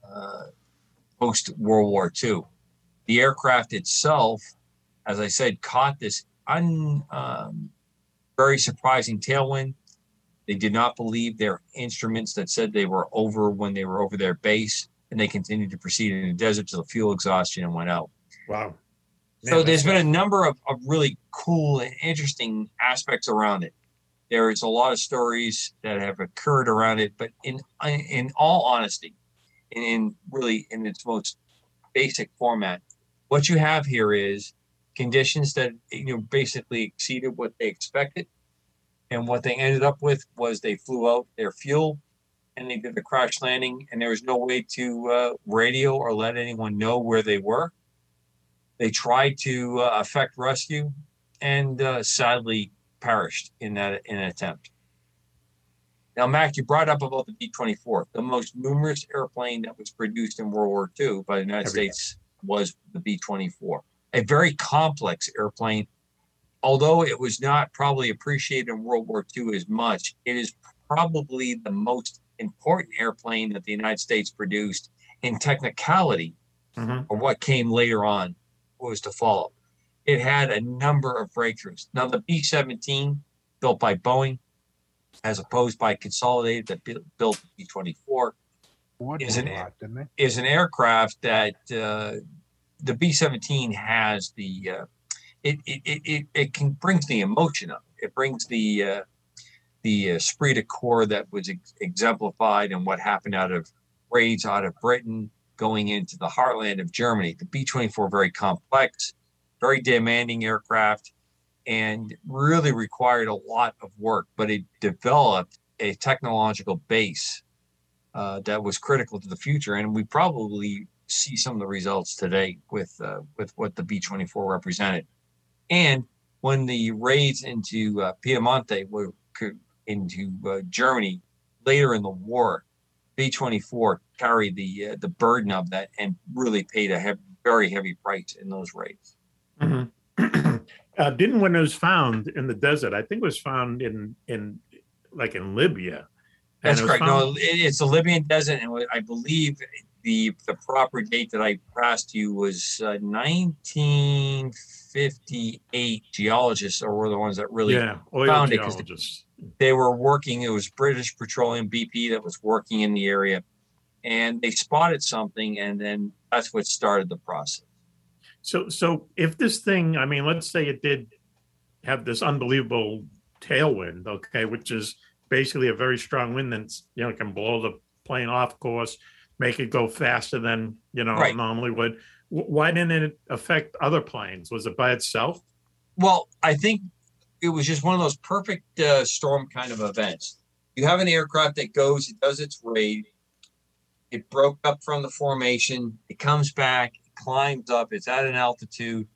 uh, post World War II. The aircraft itself, as I said, caught this un, um, very surprising tailwind. They did not believe their instruments that said they were over when they were over their base, and they continued to proceed in the desert till the fuel exhaustion and went out. Wow. So there's been a number of, of really cool and interesting aspects around it. There's a lot of stories that have occurred around it, but in in all honesty, in, in really in its most basic format, what you have here is conditions that you know basically exceeded what they expected, and what they ended up with was they flew out their fuel, and they did a crash landing, and there was no way to uh, radio or let anyone know where they were. They tried to uh, effect rescue and uh, sadly perished in that in an attempt. Now, Mac, you brought up about the B 24. The most numerous airplane that was produced in World War II by the United Every States was the B 24, a very complex airplane. Although it was not probably appreciated in World War II as much, it is probably the most important airplane that the United States produced in technicality or what came later on was to follow. It had a number of breakthroughs. Now, the B 17, built by Boeing, as opposed by Consolidated, that built the B 24, is an, didn't is an aircraft that uh, the B 17 has the, uh, it, it, it, it, it can brings the emotion up. It brings the, uh, the esprit de corps that was ex- exemplified and what happened out of raids out of Britain going into the heartland of Germany. The B 24 very complex, very demanding aircraft, and really required a lot of work, but it developed a technological base uh, that was critical to the future. And we probably see some of the results today with uh, with what the B 24 represented. And when the raids into uh, Piemonte were into uh, Germany later in the war, B 24 carried the uh, the burden of that and really paid a heavy, very heavy price in those raids. Mhm. uh, didn't when it was found in the desert, I think it was found in in like in Libya. That's correct. found- No, it, it's the Libyan desert, and I believe the the proper date that I passed you was uh, 1958. Geologists are were the ones that really Yeah, found it. They were working. It was British Petroleum BP that was working in the area, and they spotted something, and then that's what started the process. So, so if this thing, I mean, let's say it did have this unbelievable tailwind, okay, which is basically a very strong wind that's, you know, can blow the plane off course, make it go faster than, you know, Right. normally would. Why didn't it affect other planes? Was it by itself? Well, I think it was just one of those perfect uh, storm kind of events. You have an aircraft that goes, it does its raid, it broke up from the formation, it comes back, it climbs up, it's at an altitude.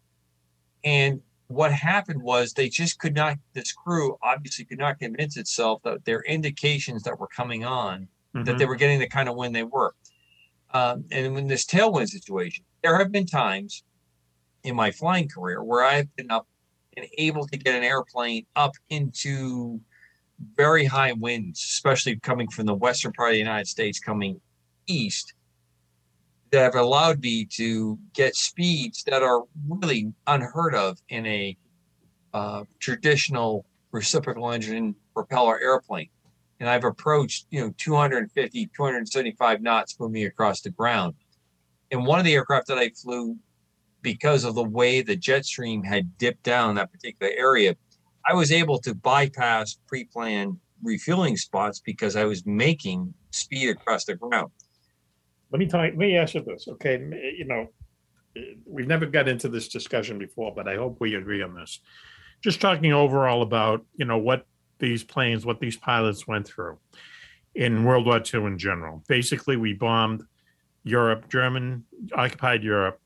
And what happened was they just could not, this crew obviously could not convince itself that their indications that were coming on, that they were getting the kind of wind they were. Um, and in this tailwind situation, there have been times in my flying career where I've been up and able to get an airplane up into very high winds, especially coming from the western part of the United States, coming east, that have allowed me to get speeds that are really unheard of in a uh, traditional reciprocal engine propeller airplane. And I've approached, you know, 250, 275 knots moving across the ground. And one of the aircraft that I flew because of the way the jet stream had dipped down that particular area, I was able to bypass pre-planned refueling spots because I was making speed across the ground. Let me tell you, let me ask you this, okay? You know, we've never got into this discussion before, but I hope we agree on this. Just talking overall about, you know, what these planes, what these pilots went through in World War II in general. Basically, we bombed Europe, German occupied Europe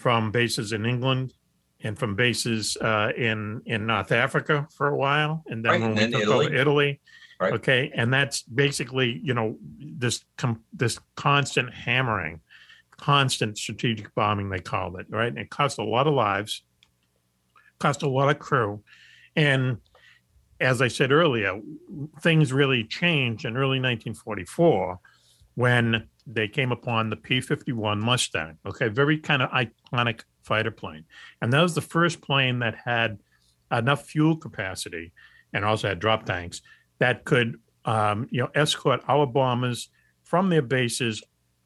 from bases in England and from bases uh, in in North Africa for a while, and then Right, when and we then took Italy. over Italy, Right. okay, and that's basically you know this com- this constant hammering, constant strategic bombing they called it, right? And it cost a lot of lives, cost a lot of crew, and as I said earlier, things really changed in early 1944 when they came upon the P 51 Mustang. Okay, very kind of iconic fighter plane. And that was the first plane that had enough fuel capacity and also had drop tanks that could, um, you know, escort our bombers from their bases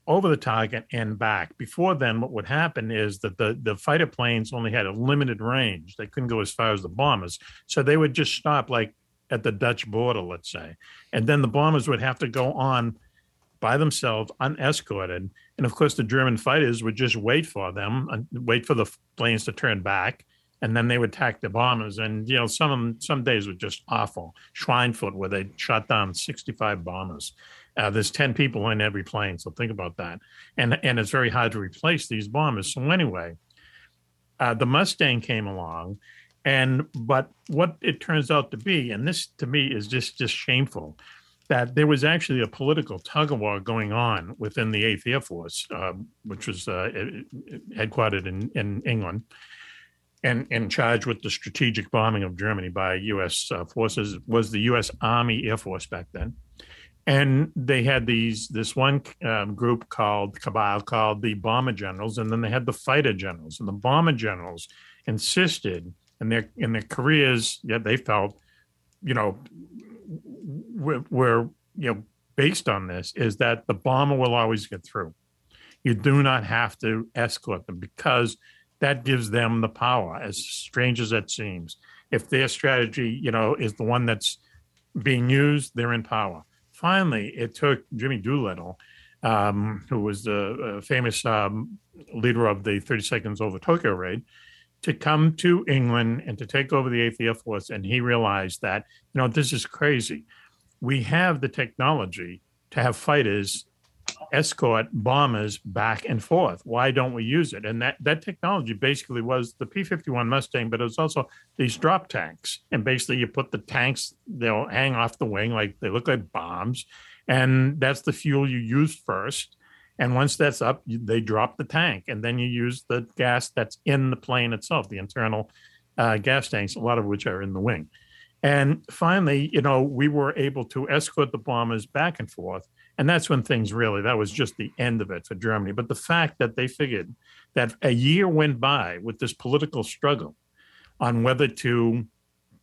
over the target and back. Before then, what would happen is that the, the fighter planes only had a limited range. They couldn't go as far as the bombers. So they would just stop like at the Dutch border, let's say. And then the bombers would have to go on by themselves, unescorted. And of course, the German fighters would just wait for them, and wait for the planes to turn back, and then they would attack the bombers. And you know, some some days were just awful. Schweinfurt, where they shot down 65 bombers. Uh, there's 10 people in every plane, so think about that. And and it's very hard to replace these bombers. So anyway, uh, the Mustang came along, and but what it turns out to be, and this to me is just just shameful, that there was actually a political tug of war going on within the Eighth Air Force, uh, which was uh, headquartered in in England. And in charge with the strategic bombing of Germany by U.S. Uh, forces was the U.S. Army Air Force back then, and they had these this one um, group called cabal called the bomber generals, and then they had the fighter generals, and the bomber generals insisted in their in their careers, yeah, they felt, you know, were, were you know based on this is that the bomber will always get through. You do not have to escort them because that gives them the power, as strange as that seems. If their strategy, you know, is the one that's being used, they're in power. Finally, it took Jimmy Doolittle, um, who was the uh, famous um, leader of the 30 Seconds Over Tokyo raid, to come to England and to take over the Air Force. And he realized that, you know, this is crazy. We have the technology to have fighters escort bombers back and forth. Why don't we use it? And that that technology basically was the P-51 Mustang, but it was also these drop tanks. And basically, you put the tanks; they'll hang off the wing like they look like bombs, and that's the fuel you use first. And once that's up, they drop the tank, and then you use the gas that's in the plane itself, the internal uh, gas tanks, a lot of which are in the wing. And finally, you know, we were able to escort the bombers back and forth And that's when things really, that was just the end of it for Germany. But the fact that they figured that a year went by with this political struggle on whether to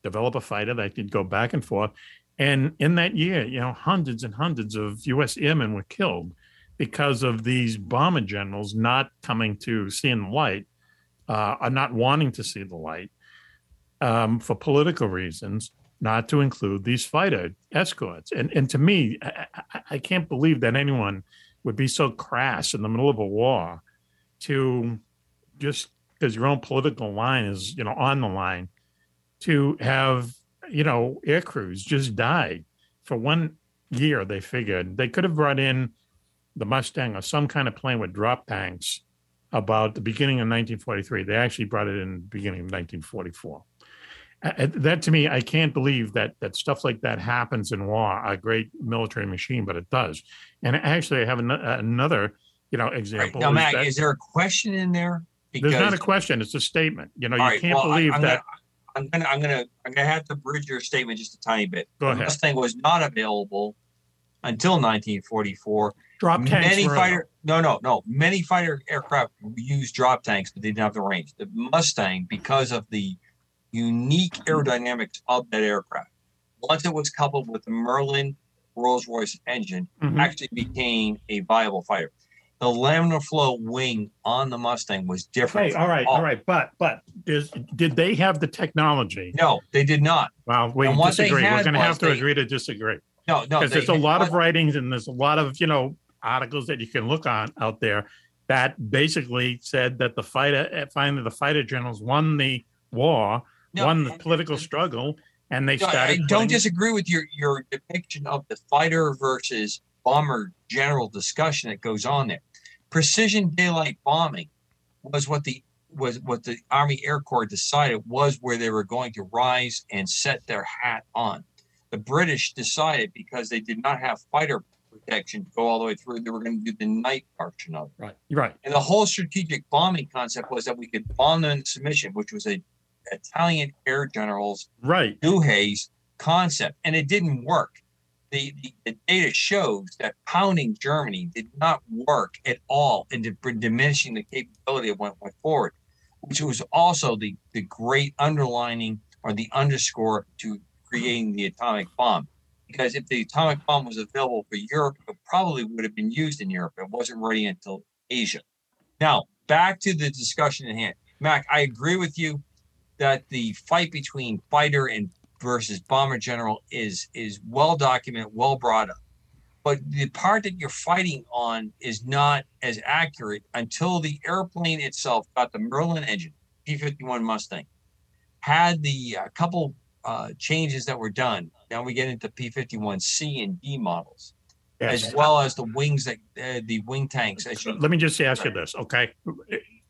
develop a fighter that could go back and forth. And in that year, you know, hundreds and hundreds of US airmen were killed because of these bomber generals not coming to seeing the light, uh, or not wanting to see the light um, for political reasons not to include these fighter escorts. And and to me, I, I, I can't believe that anyone would be so crass in the middle of a war to just because your own political line is you know on the line to have you know air crews just die for one year. They figured they could have brought in the Mustang or some kind of plane with drop tanks about the beginning of 1943. They actually brought it in the beginning of 1944 uh, that to me, I can't believe that that stuff like that happens in war. A great military machine, but it does. And actually, I have an, another, you know, example. Right. Now, Matt, is, is, there a question in there? Because, there's not a question; it's a statement. You know, you right, can't well, believe I'm that. Gonna, I'm gonna, I'm gonna, I'm gonna have to bridge your statement just a tiny bit. Go the ahead. Mustang was not available until 1944. Drop tanks. Many fighter, no, no, no. Many fighter aircraft used drop tanks, but they didn't have the range. The Mustang, because of the unique aerodynamics of that aircraft. Once it was coupled with the Merlin Rolls Royce engine, Mhm. actually became a viable fighter. The laminar flow wing on the Mustang was different. Okay, all right, all right, but but is, did they have the technology? No, they did not. Well, we what disagree. We're going to have to they- agree to disagree. No, no, because there's a lot of writings and there's a lot of you know articles that you can look on out there that basically said that the fighter, eh, finally, the fighter generals won the war, No, won the political struggle, and they No, I don't disagree with your your depiction of the fighter versus bomber general discussion that goes on there. Precision daylight bombing was what the was what the Army Air Corps decided was where they were going to rise and set their hat on. The British decided because they did not have fighter protection to go all the way through, they were going to do the night portion of it. Right, right. And the whole strategic bombing concept was that we could bomb them into submission, which was a Italian air general's Right. Douhet's concept, and it didn't work. The, the, the data shows that pounding Germany did not work at all in di- diminishing the capability of what went forward, which was also the, the great underlining or the underscore to creating the atomic bomb. Because if the atomic bomb was available for Europe, it probably would have been used in Europe. It wasn't ready until Asia. Now, back to the discussion at hand. Mac, I agree with you that the fight between fighter and versus bomber general is is well documented, well brought up. But the part that you're fighting on is not as accurate until the airplane itself got the Merlin engine, P-51 Mustang, had the uh, couple uh, changes that were done. Now we get into P-51C and D models, Yes. as well as the wings that uh, the wing tanks. As you, Let me just ask you this, okay?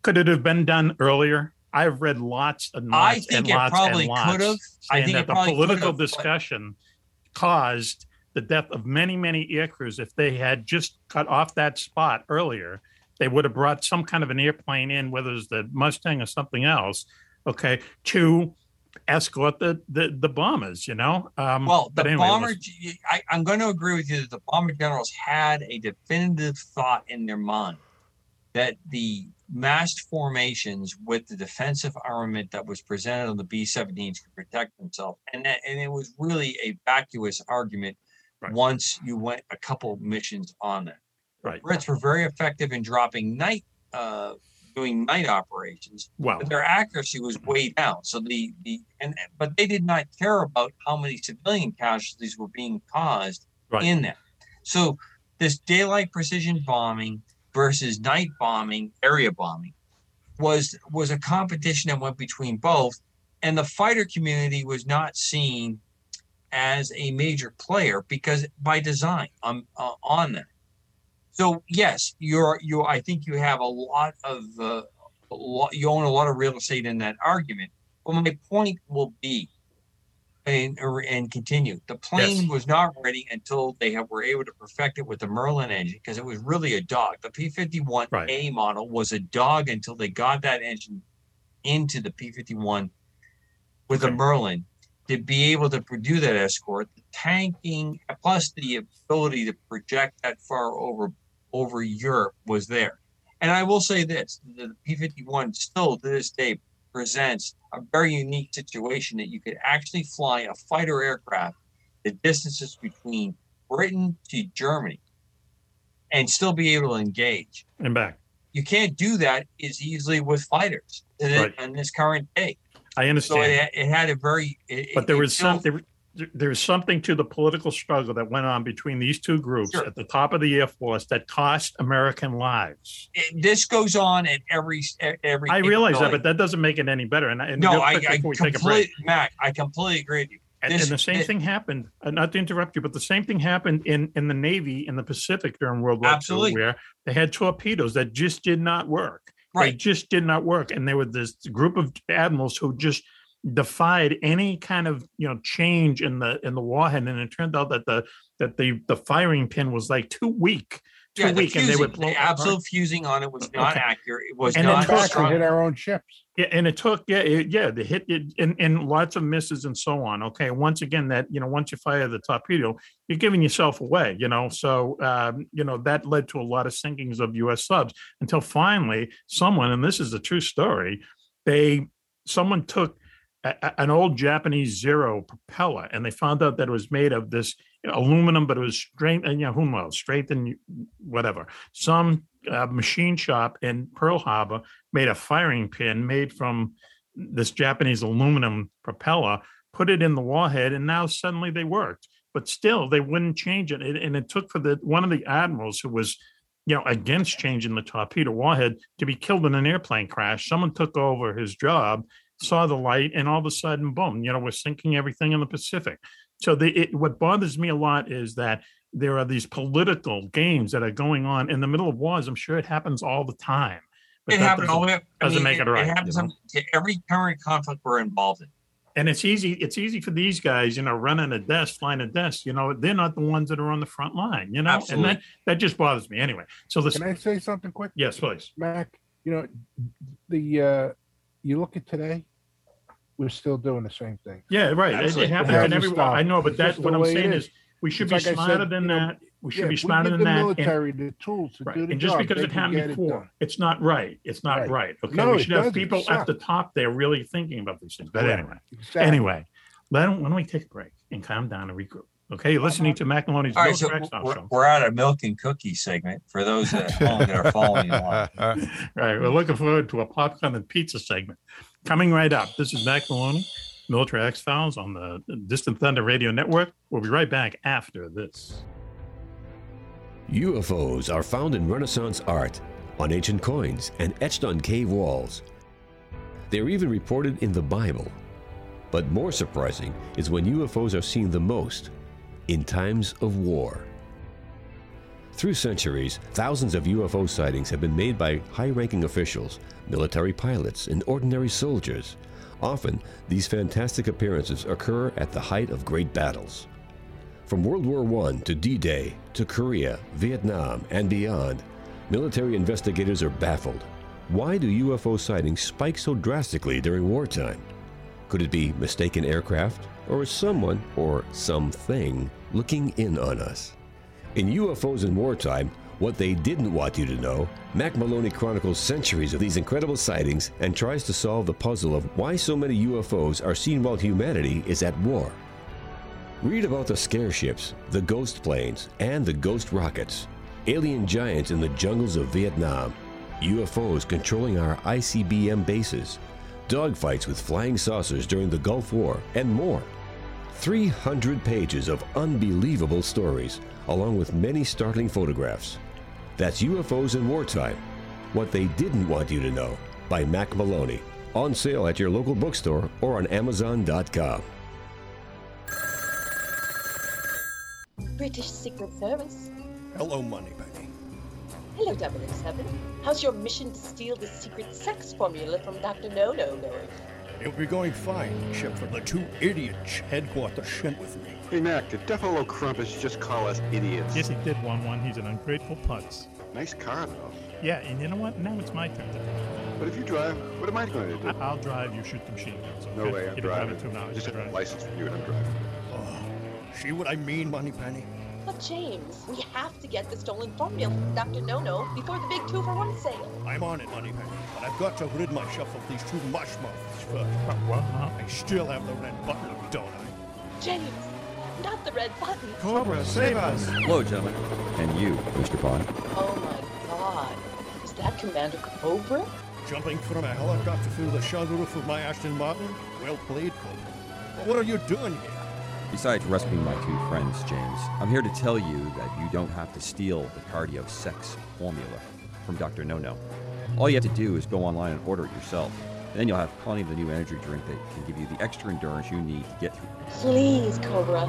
Could it have been done earlier? I've read lots and I lots think and it lots probably and lots could have. I think that it the political have, but- discussion caused the death of many, many air crews. If they had just cut off that spot earlier, they would have brought some kind of an airplane in, whether it's the Mustang or something else, okay, to escort the the, the bombers. You know, um, Well, the but anyway, bomber, let's- I, I'm going to agree with you that the bomber generals had a definitive thought in their mind that the massed formations with the defensive armament that was presented on the B-17s could protect themselves, and that, and it was really a vacuous argument once you went a couple missions on that. Right. Brits were very effective in dropping night, uh, doing night operations, Wow. but their accuracy was way down. So the the and but they did not care about how many civilian casualties were being caused Right. in that. So this daylight precision bombing versus night bombing, area bombing, was was a competition that went between both, and the fighter community was not seen as a major player because by design on uh, on that. So yes, you're you. I think you have a lot of uh, a lot, you own a lot of real estate in that argument. But my point will be, and and continue. The plane Yes. was not ready until they have, were able to perfect it with the Merlin engine because it was really a dog. The P51A model was a dog until they got that engine into the P51 with the Merlin to be able to do that escort, the tanking plus the ability to project that far over over Europe was there. And I will say this: the P fifty one still to this day presents a very unique situation that you could actually fly a fighter aircraft the distances between Britain to Germany and still be able to engage and back. You can't do that as easily with fighters in, Right. in this current day. I So understand. it, it had a very. It, but there was built- some there, there was something to the political struggle that went on between these two groups at the top of the Air Force that cost American lives. it- this goes on at every every. I realize that, but that doesn't make it any better. And, and no, I, I before we take a break, completely, Mac. I completely agree with you. And, This- and the same it- thing happened. Uh, not to interrupt you, but the same thing happened in in the Navy in the Pacific during World War Absolutely. II, where they had torpedoes that just did not work. They Right. just did not work, and there was this group of admirals who just defied any kind of you know change in the in the warhead, and it turned out that the that the the firing pin was like too weak, too Yeah, the weak, and they would blow the apart. absolute fusing on it was not Okay. accurate. It was And not back, we strong. hit our own ships. Yeah, and it took yeah, it, yeah, the hit it, and, and lots of misses and so on. Okay, once again, that you know, once you fire the torpedo, you're giving yourself away. You know, so um, you know that led to a lot of sinkings of U.S. subs until finally someone, and this is a true story, they someone took an old Japanese Zero propeller and they found out that it was made of this aluminum, but it was straight and you know who knows, straight and whatever. Some uh, machine shop in Pearl Harbor made a firing pin made from this Japanese aluminum propeller, put it in the warhead, and now suddenly they worked. But still, they wouldn't change it. And it took for the one of the admirals who was, you know, against changing the torpedo warhead to be killed in an airplane crash. Someone took over his job, saw the light, and all of a sudden, boom! You know, we're sinking everything in the Pacific. So the it, what bothers me a lot is that there are these political games that are going on in the middle of wars. I'm sure it happens all the time. But It that happened all the way. doesn't- up. I Doesn't mean, make it right. you happens know? on- to every current conflict we're involved in. And it's easy. It's easy for these guys, you know, running a desk, flying a desk. You know, they're not the ones that are on the front line. You know, Absolutely. and that that just bothers me. Anyway, so this. Can I say something quick? Yes, please. Mac, you know, the uh you look at today, we're still doing the same thing. Yeah, right. It, it Absolutely. happens Hasn't in everyone. stopped. I know, but that's what I'm saying is. is we should It's be like smarter said, than you know, that. We should yeah, be if we smarter give than the that. and- military the tools to Right. do the And just job, because it happened get it before, it's not right. It's not Right. right. Okay. No, we should have people It at the sucks. top there really thinking about these things. But Correct. anyway, Exactly. anyway, let why don't we take a break and calm down and regroup? Okay, you're listening to Macaroni's All right, Bill so Track Stop we're, Show. we're at a milk and cookie segment for those at home that are following along. Right. We're looking forward to a popcorn and pizza segment coming right up. This is Mac Maloney, Military X Files on the Distant Thunder Radio Network. We'll be right back after this. UFOs are found in Renaissance art, on ancient coins, and etched on cave walls. They're even reported in the Bible. But more surprising is when UFOs are seen the most in times of war. Through centuries, thousands of UFO sightings have been made by high ranking officials, military pilots, and ordinary soldiers. Often, these fantastic appearances occur at the height of great battles. From World War I to D Day to Korea, Vietnam, and beyond, military investigators are baffled. Why do UFO sightings spike so drastically during wartime? Could it be mistaken aircraft, or someone or something looking in on us? In UFOs in Wartime, what they didn't want you to know, Mac Maloney chronicles centuries of these incredible sightings and tries to solve the puzzle of why so many UFOs are seen while humanity is at war. Read about the scare ships, the ghost planes, and the ghost rockets, alien giants in the jungles of Vietnam, UFOs controlling our ICBM bases, dogfights with flying saucers during the Gulf War, and more. 300 pages of unbelievable stories, along with many startling photographs. That's UFOs in Wartime What They Didn't Want You to Know by Mac Maloney. On sale at your local bookstore or on Amazon.com. British Secret Service. Hello, Moneypenny. Hello, 007. How's your mission to steal the secret sex formula from Dr. No No going? It'll be going fine, except for the two idiots headquarters sent with me. Hey, Mac, did Defalo Crumpus just call us idiots? Yes, he did Juan Juan. He's an ungrateful putz. Nice car, though. Yeah, and you know what? Now it's my turn to talk. But if you drive, what am I going to do? I'll drive. You shoot the machine guns. No way, I'm You don't have driving. it too now. Just a license for you and I'm driving. Oh, See what I mean, Moneypenny? But James, we have to get the stolen formula from Dr. No-No before the big two-for-one sale. I'm on it, Moneypenny. But I've got to rid myself of these two mush mouths first. What? I still have the red button, don't I? James, not the red button. Cobra, save us! Hello, gentlemen. And you, Mr. Bond. Oh my God. Is that Commander Cobra? Jumping from a helicopter through the sunroof of my Aston Martin? Well played, Cobra. But what are you doing here? Besides rescuing my two friends, James, I'm here to tell you that you don't have to steal the cardio sex formula from Dr. No No. All you have to do is go online and order it yourself. Then you'll have plenty of the new energy drink that can give you the extra endurance you need to get through. Please, Cobra,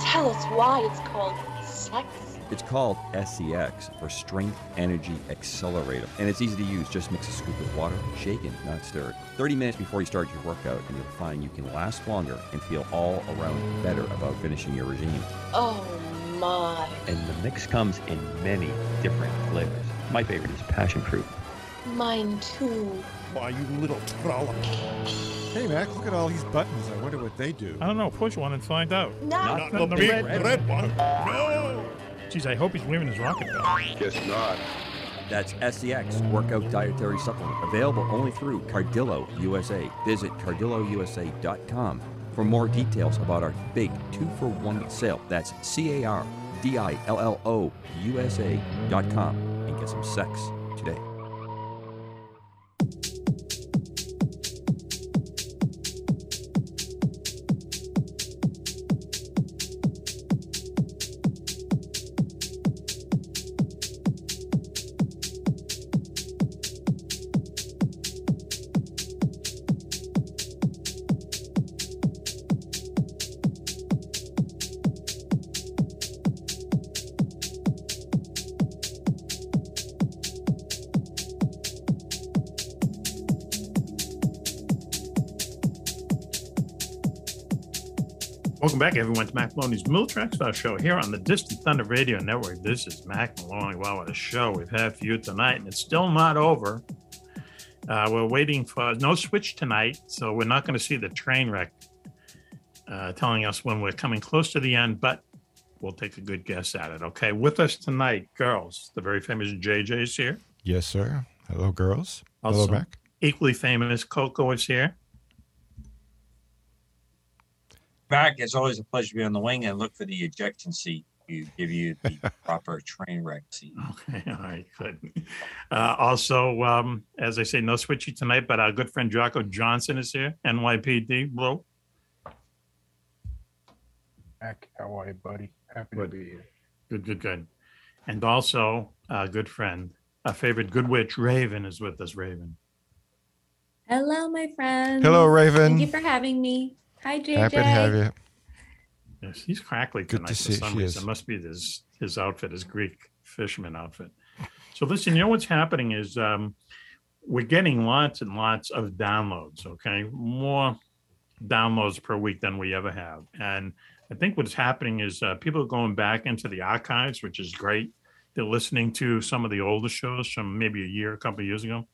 tell us why it's called sex. It's called SEX for Strength Energy Accelerator, and it's easy to use. Just mix a scoop of water, shaken, not stir it. 30 minutes before you start your workout, and you'll find you can last longer and feel all around better about finishing your regime. Oh my. And the mix comes in many different flavors. My favorite is passion fruit. Mine too. Why, you little trollop. Hey, Mac, look at all these buttons. I wonder what they do. I don't know. Push one and find out. No. Not, the big red one. No! Jeez, I hope he's wearing his rocket belt. Guess not. That's SEX Workout Dietary Supplement, available only through Cardillo USA. Visit cardillousa.com for more details about our big two for one sale. That's C A R D I L L O USA.com and get some sex today. Back, everyone, to Mac Maloney's Military X Files Show here on the Distant Thunder Radio Network. This is Mac Maloney. Wow, what a show we've had for you tonight, and it's still not over. Uh, we're waiting for no switch tonight, so we're not going to see the train wreck uh, telling us when we're coming close to the end, but we'll take a good guess at it. Okay, with us tonight, girls, the very famous JJ's here. Yes, sir. Hello, girls. Hello, Mac. Equally famous Coco is here. Back, it's always a pleasure to be on the wing and look for the ejection seat to give you the proper train wreck seat. Okay, all right, good. Uh, also, um, as I say, no switchy tonight, but our good friend Jocko Johnson is here, NYPD. Bro, Mac, how are you, buddy? Happy to be here. good, good, good. And also, a good friend, our favorite good witch, Raven, is with us. Raven. Hello, my friend. Hello, Raven. Thank you for having me. Hi, JJ. Happy to have you. Yes, he's crackly Good tonight to for see some she reason. is. It must be his his outfit, his Greek fisherman outfit. So listen, you know what's happening is um, we're getting lots and lots of downloads. Okay, more downloads per week than we ever have, and I think what's happening is uh, people are going back into the archives, which is great. They're listening to some of the older shows from maybe a year, a couple of years ago.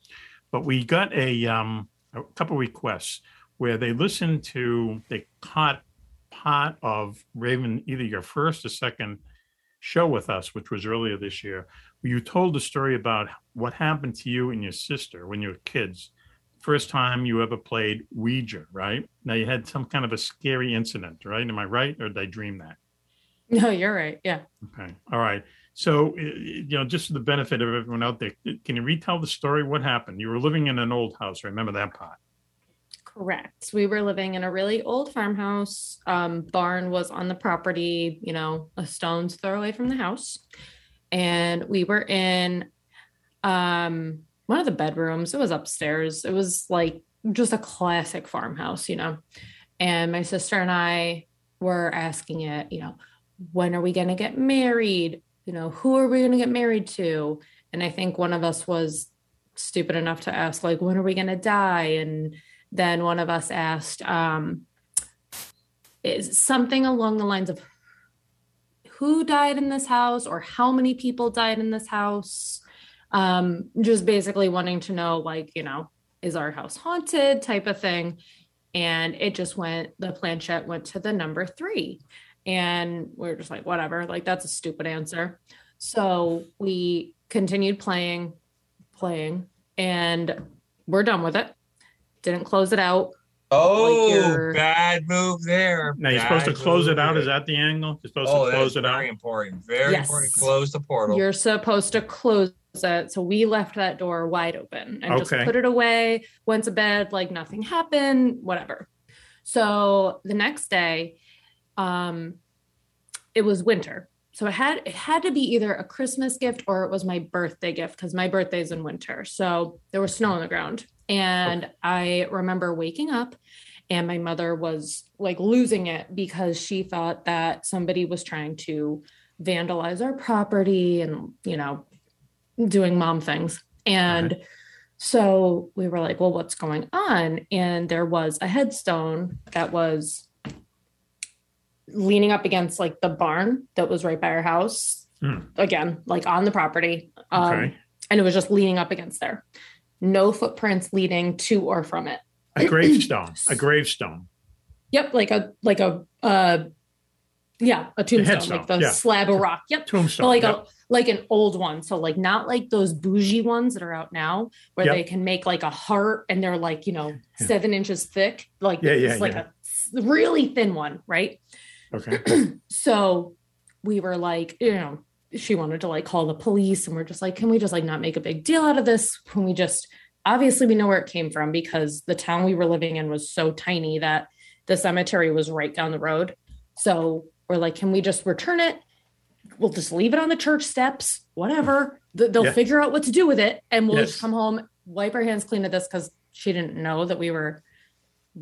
But we got a um, a couple requests where they listened to they caught part of Raven, either your first or second show with us, which was earlier this year, where you told the story about what happened to you and your sister when you were kids. First time you ever played Ouija, right? Now you had some kind of a scary incident, right? Am I right, or did I dream that? No, you're right. Yeah. Okay, all right. So, you know, just for the benefit of everyone out there, can you retell the story? What happened? You were living in an old house. Remember that part? Correct. We were living in a really old farmhouse. Um, barn was on the property, you know, a stone's throw away from the house. And we were in um, one of the bedrooms. It was upstairs. It was like just a classic farmhouse, you know. And my sister and I were asking it, you know, when are we going to get married? You know, who are we going to get married to? And I think one of us was stupid enough to ask, like, when are we going to die? And then one of us asked um, is something along the lines of who died in this house or how many people died in this house um, just basically wanting to know like you know is our house haunted type of thing. And it just went, the planchette went to the number three. And we are just like, whatever, like that's a stupid answer. So we continued playing, playing, and we're done with it. Didn't close it out. Oh, you're- bad move there. Now you're supposed to close it out. Is that the angle? You're supposed Oh, to close it out. very important. Very Yes. important. Close the portal. You're supposed to close it. So we left that door wide open and just put it away, went to bed, like nothing happened, whatever. So the next day, um, it was winter. So it had it had to be either a Christmas gift or it was my birthday gift because my birthday's in winter. So there was snow on the ground. And I remember waking up and my mother was like losing it because she thought that somebody was trying to vandalize our property and you know doing mom things and uh-huh. so we were like well what's going on and there was a headstone that was leaning up against like the barn that was right by our house Hmm. again like on the property um, Okay. and it was just leaning up against there no footprints leading to or from it A gravestone. a gravestone. Yep, like a like a uh yeah, a tombstone, like the yeah. slab of rock. Yep. Tombstone, But like yep. a like an old one. So like not like those bougie ones that are out now where Yep. they can make like a heart and they're like, you know, seven inches thick. Like Yeah, yeah, it's like yeah. a really thin one, right? Okay. So we were like, you know, she wanted to like call the police and we're just like, can we just like not make a big deal out of this? Can we just obviously we know where it came from because the town we were living in was so tiny that the cemetery was right down the road. So we're like, can we just return it? We'll just leave it on the church steps, whatever. Th- They'll Yeah. figure out what to do with it. And we'll Yes. just come home, wipe our hands clean of this because she didn't know that we were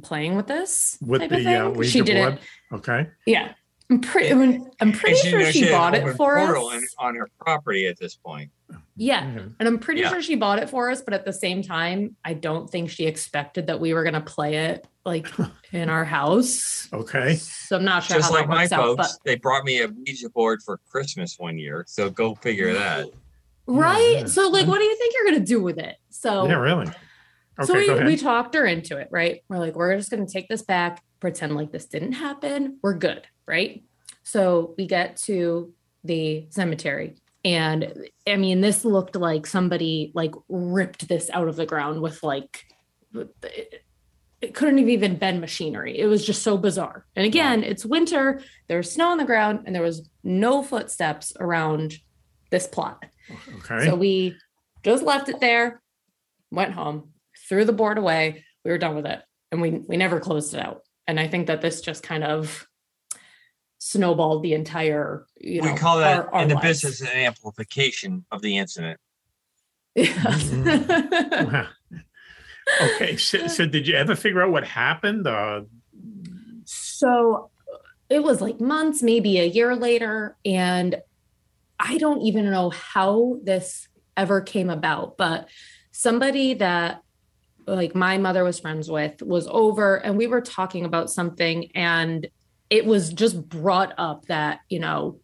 playing with this. With type of the uh, thing. Ouija she didn't. board. Okay. Yeah. I'm pretty I'm, I'm pretty And sure knows she had bought it for portal us. in- on her property at this point. Yeah. And I'm pretty Yeah. sure she bought it for us, but at the same time, I don't think she expected that we were going to play it like in our house. Okay. So I'm not sure Just how like my works out. folks, But they brought me a Ouija board for Christmas one year. So go figure that. right. So like, what do you think you're going to do with it? So Yeah, really. So Okay, go we, we talked her into it, right? We're like, we're just going to take this back, pretend like this didn't happen. We're good, right? So we get to the cemetery. And I mean, this looked like somebody like ripped this out of the ground with like, it, it couldn't have even been machinery. It was just so bizarre. And again, it's winter, there's snow on the ground, and there was no footsteps around this plot. Okay. So we just left it there, went home, threw the board away. We were done with it, and we we never closed it out. And I think that this just kind of snowballed the entire. You know, we call that our- our in the lives. business an amplification of the incident. Wow. okay. So, so did you ever figure out what happened? Uh, So it was like months, maybe a year later. And I don't even know how this ever came about, but somebody that like my mother was friends with was over and we were talking about something and it was just brought up that, you know,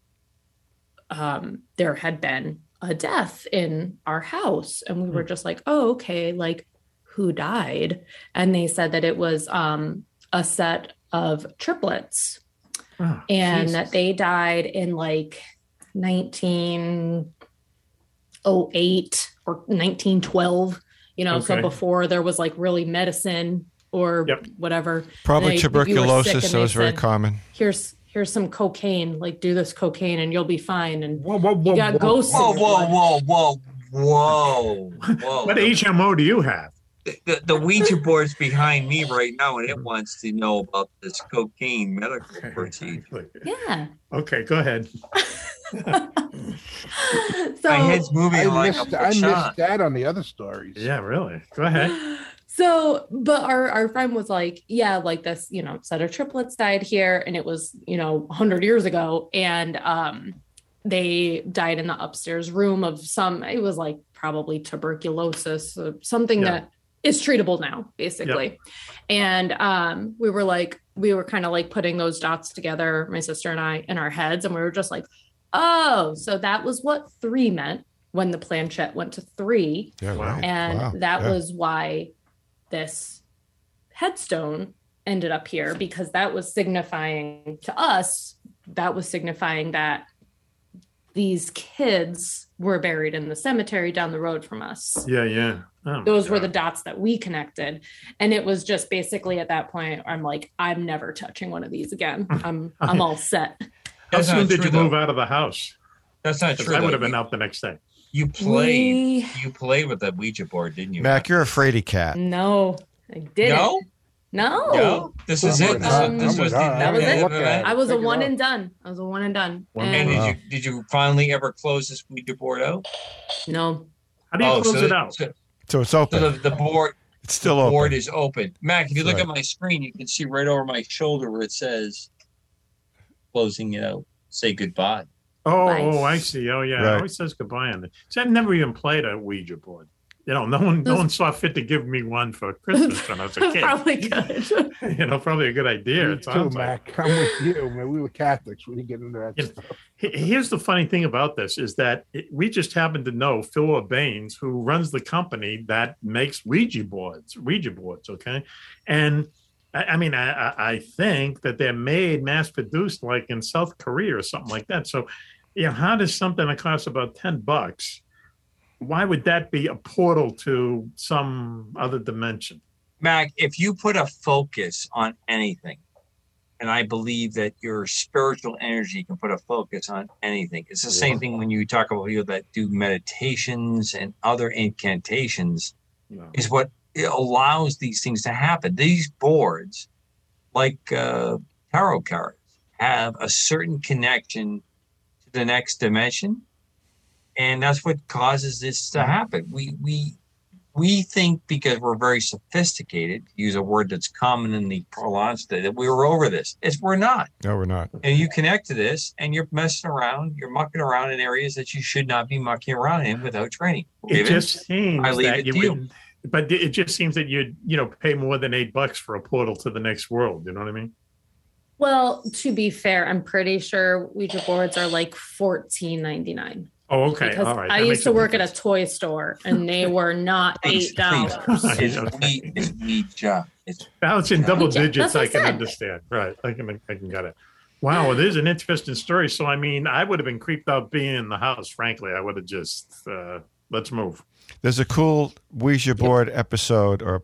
um, there had been a death in our house. And we were just like, oh, okay, like who died? And they said that it was um, a set of triplets oh, and Jesus. that they died in like 1908 or 1912 you know so before there was like really medicine or whatever Probably They- if you were sick tuberculosis, and so it's very said, common. here's here's some cocaine like do this cocaine and you'll be fine and whoa, whoa, you got whoa, ghosts Whoa, whoa, whoa, whoa, whoa, whoa. what HMO do you have? the, the Ouija board's behind me right now, and it wants to know about this cocaine medical procedure. yeah Okay, go ahead. so My head's moving I like missed, a I missed that on the other stories. Yeah, really. Go ahead. So, but our our friend was like, yeah, like this, you know, set of triplets died here, and it was, you know, 100 years ago, and um, they died in the upstairs room of some. It was like probably tuberculosis, or something Yeah. that is treatable now, basically. And um, we were like, we were kind of like putting those dots together, my sister and I, in our heads, and we were just like, oh, so that was what three meant when the planchette went to three. Yeah, right. And Wow. that Yeah. was why this headstone ended up here because that was signifying to us that was signifying that these kids were buried in the cemetery down the road from us Yeah, yeah. Oh, my those were the dots that we connected and it was just basically at that point i'm like i'm never touching one of these again i'm i'm all set How soon did true, you move though. out of the house? That's not true. I would have been out the next day. You played. We- You played with the Ouija board, didn't you? Mac, you're a fraidy cat. no i didn't No? no No? This is it. This, Um, this was the, that was it. Look I was a one and done. I was a one and done. And And did you did you finally ever close this Ouija board out? no. How do you Oh, close so it out? So, So it's so open. the, the board It's still the open. board is open. Mac, if you look Right. at my screen, you can see right over my shoulder where it says closing it out. Say goodbye. Oh, Nice. oh, I see. Oh, yeah. It always says goodbye on it. See, I've never even played a Ouija board. You know, no one, no one saw fit to give me one for Christmas when I was a kid. Probably good. you know, probably a good idea. Me It too, sounds like. Mac. I'm with you, man. We were Catholics. We didn't get into that You stuff. He- Here's the funny thing about this is that it, we just happen to know Phil Baines, who runs the company that makes Ouija boards, Ouija boards. Okay, and I, I mean, I, I- think that they're made, mass produced, like in South Korea or something like that. So, you know, how does something that costs about ten bucks? Why would that be a portal to some other dimension? Mac, if you put a focus on anything, and I believe that your spiritual energy can put a focus on anything. It's the same thing when you talk about people that do meditations and other incantations, is what it allows these things to happen. These boards, like uh, tarot cards, have a certain connection to the next dimension. And that's what causes this to happen. We we we think because we're very sophisticated, use a word that's common in the parlance today, that we were over this. It's we're not. No, we're not. And you connect to this and you're messing around, you're mucking around in areas that you should not be mucking around in without training. It David, just seems I leave that it you to you. would, but it just seems that you'd, you know, pay more than eight bucks for a portal to the next world. You know what I mean? Well, to be fair, I'm pretty sure Ouija boards are like fourteen ninety nine. Oh, okay. Because All right. I used to a work at a toy store and they were not eight dollars. please. It's we it's Ouija. It's Now it's in double Yeah, digits. I I can understand. Right. I can, I can get it. Wow. It is an interesting story. So, I mean, I would have been creeped out being in the house. Frankly, I would have just, uh, let's move. There's a cool Ouija board episode or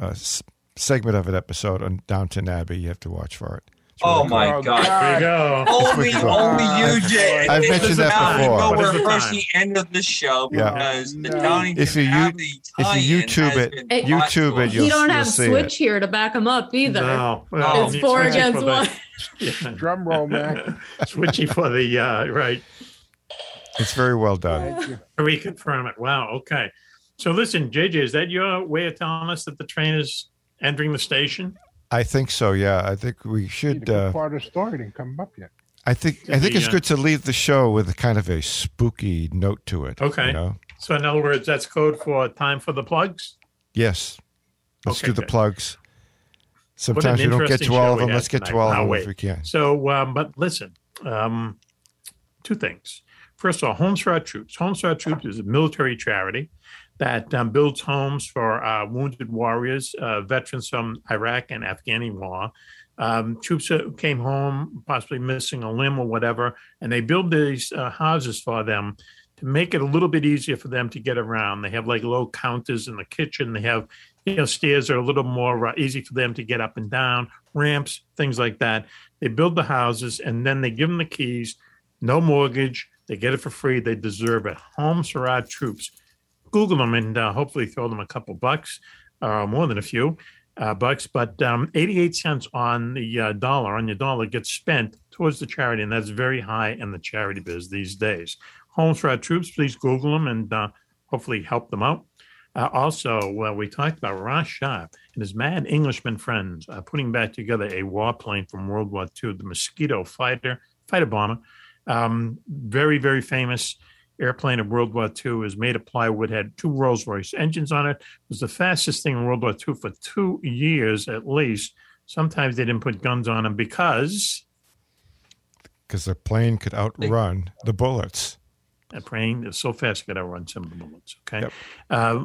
a s- segment of an episode on Downton Abbey. You have to watch for it. It's Oh really my cool. God! There you go. Only, It's wicked. only you, Jay. I've mentioned the that time. before. No, What is we're the approaching the end of the show Yeah. because the No. Donington If you Abbey if you YouTube it- been Hey, brought to YouTube it, you'll- you don't you'll have see Switch here to back them up either. No. It's four against for the- one. Yeah. Drum roll, Mac. Switchy for the, uh, right. It's very well done. Thank you. Reconfirm it. Wow. Okay. So listen, JJ, is that your way of telling us that the train is entering the station? I think so. Yeah, I think we should. good Uh, part of the story didn't come up yet. I think. I think The, it's uh, good to leave the show with a kind of a spooky note to it. Okay. You know? So, in other words, that's code for time for the plugs. Yes. Let's Okay, do the good. plugs. Sometimes we don't get to all of them. Let's get to tonight. all of them wait. if we can. So, um, but listen, um, two things. First of all, Homes for Our Troops. Homes for Our Troops is a military charity that um, builds homes for uh, wounded warriors, uh, veterans from Iraq and Afghani war. Um, troops who came home, possibly missing a limb or whatever, and they build these uh, houses for them to make it a little bit easier for them to get around. They have like low counters in the kitchen. They have, you know, stairs that are a little more uh, easy for them to get up and down, ramps, things like that. They build the houses and then they give them the keys, no mortgage. They get it for free. They deserve it. Homes for our troops. Google them and uh, hopefully throw them a couple bucks, uh, more than a few uh, bucks. But um, 88 cents on the uh, dollar, on your dollar, gets spent towards the charity. And that's very high in the charity biz these days. Homes for our troops, please Google them and uh, hopefully help them out. Uh, also, we talked about Ross Sharp and his mad Englishman friends putting back together a warplane from World War II, the Mosquito fighter, fighter bomber. Um, very, very famous airplane of World War II is made of plywood, had two Rolls Royce engines on it, was the fastest thing in World War II for two years at least. Sometimes they didn't put guns on them because Because the plane could outrun the bullets. a plane is so fast it could outrun some of the bullets. Okay. Uh,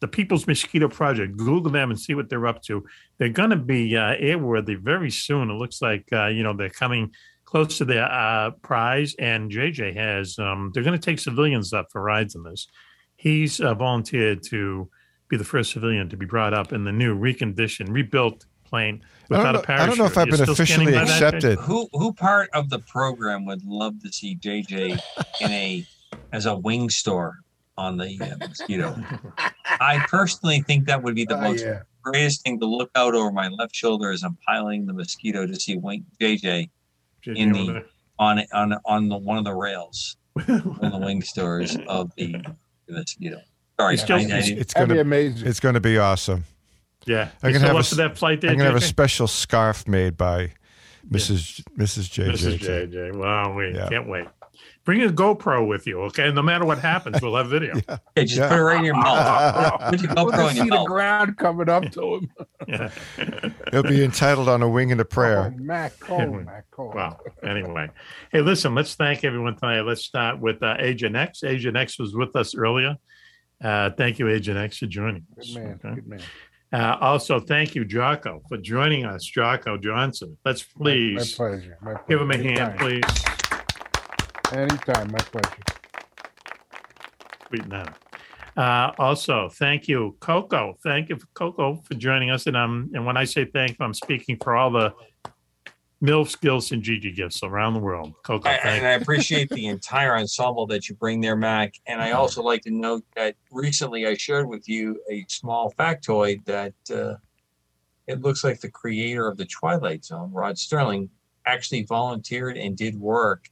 the People's Mosquito Project. Google them and see what they're up to. They're going to be uh, airworthy very soon. It looks like uh, you know they're coming close to the uh, prize, and JJ has. Um, they're going to take civilians up for rides in this. He's uh, volunteered to be the first civilian to be brought up in the new reconditioned, rebuilt plane without know- a I parachute. I don't know if I've You're been officially by that, JJ? accepted. Who who part of the program would love to see JJ in a as a wing store on the uh, mosquito? I personally think that would be the Oh, most yeah. greatest thing to look out over my left shoulder as I'm piling the mosquito to see wing JJ in JJ over the on on on the one of the rails on the wing stores of the, the mosquito. Sorry, It's still- I- I it's- It's gonna be amazing. It's going to be awesome. Yeah. I'm You gonna have a up s- for that flight there, I'm gonna have a special scarf made by Mrs. Mrs. JJ. Mrs. JJ. Wow, we Yeah. can't wait. Bring a GoPro with you, okay? No matter what happens, we'll have video. Yeah, just put it right in your mouth. Put your We'll GoPro just in see your the mouth. ground coming up to him. Yeah. It'll be entitled "On a Wing and a Prayer." Oh, Mac Cole, Mac Cole. Well, anyway, hey, listen, let's thank everyone tonight. Let's start with uh, Agent X. Agent X was with us earlier. Uh, thank you, Agent X, for joining us. Good man. okay? Good man. Uh, also, thank you, Jocko, for joining us. Jocko Johnson. Let's My please pleasure. My pleasure. give him a hand, Anytime. please. Anytime. My pleasure. Sweet now. Uh, also, thank you, Coco. Thank you, Coco, for joining us. And um, and when I say thank you, I'm speaking for all the MILF skills and Gigi gifts around the world. Coco, I, thank and I appreciate the entire ensemble that you bring there, Mac. And I also like to note that recently I shared with you a small factoid that uh, it looks like the creator of the Twilight Zone, Rod Serling, actually volunteered and did work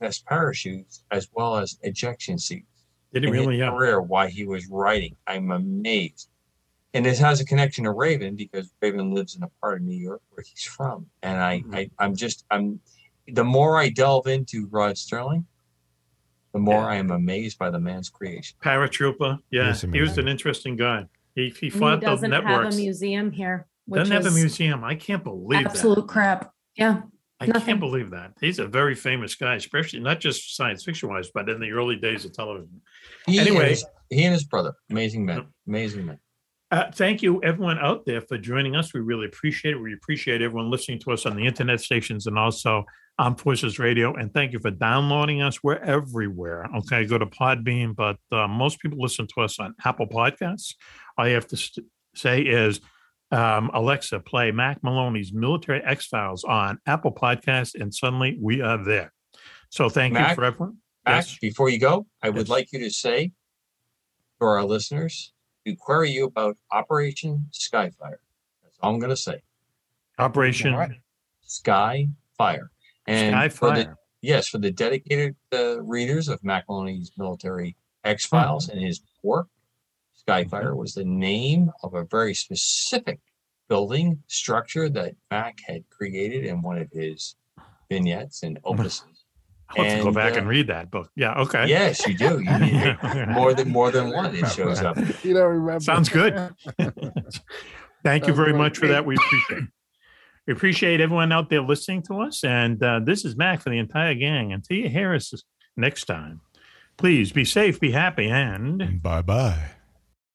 to test parachutes as well as ejection seats. Did he in his really? Yeah. Career while he was writing, I'm amazed. And this has a connection to Raven because Raven lives in a part of New York where he's from. And I, Mm-hmm. I I'm just I'm the more I delve into Rod Serling, the more I am amazed by the man's creation. Paratrooper. Yeah, Yes, he was an interesting guy. He, he fought he those doesn't have a museum here. Which Doesn't have a museum. I can't believe Absolute that. crap. Yeah. I nothing. can't believe that. He's a very famous guy, especially not just science fiction wise, but in the early days of television. He Anyway. is- he and his brother, amazing men, amazing men. Uh, thank you, everyone out there, for joining us. We really appreciate it. We appreciate everyone listening to us on the internet stations and also Armed Forces Radio. And thank you for downloading us. We're everywhere. Okay, go to Podbean, but uh, most people listen to us on Apple Podcasts. All you have to st- say is, um, Alexa, play Mac Maloney's Military X Files on Apple Podcasts, and suddenly we are there. So thank Mac? you for everyone. Mac, Yes. before you go, I would like you to say to our listeners to query you about Operation Skyfire. That's all I'm going to say. Operation What? Skyfire. And for the yes, for the dedicated uh, readers of Mac Maloney's Military X Files Hmm. and his work, Skyfire was the name of a very specific building structure that Mac had created in one of his vignettes and opuses. I'll have to go back uh, and read that book. Yeah. Okay. Yes, you do. You need more than more than one. It shows up. You don't remember. Sounds good. Thank you very much for that. We appreciate it. We appreciate everyone out there listening to us. And uh, this is Mac for the entire gang. Until you hear us next time, please be safe, be happy, and Bye bye.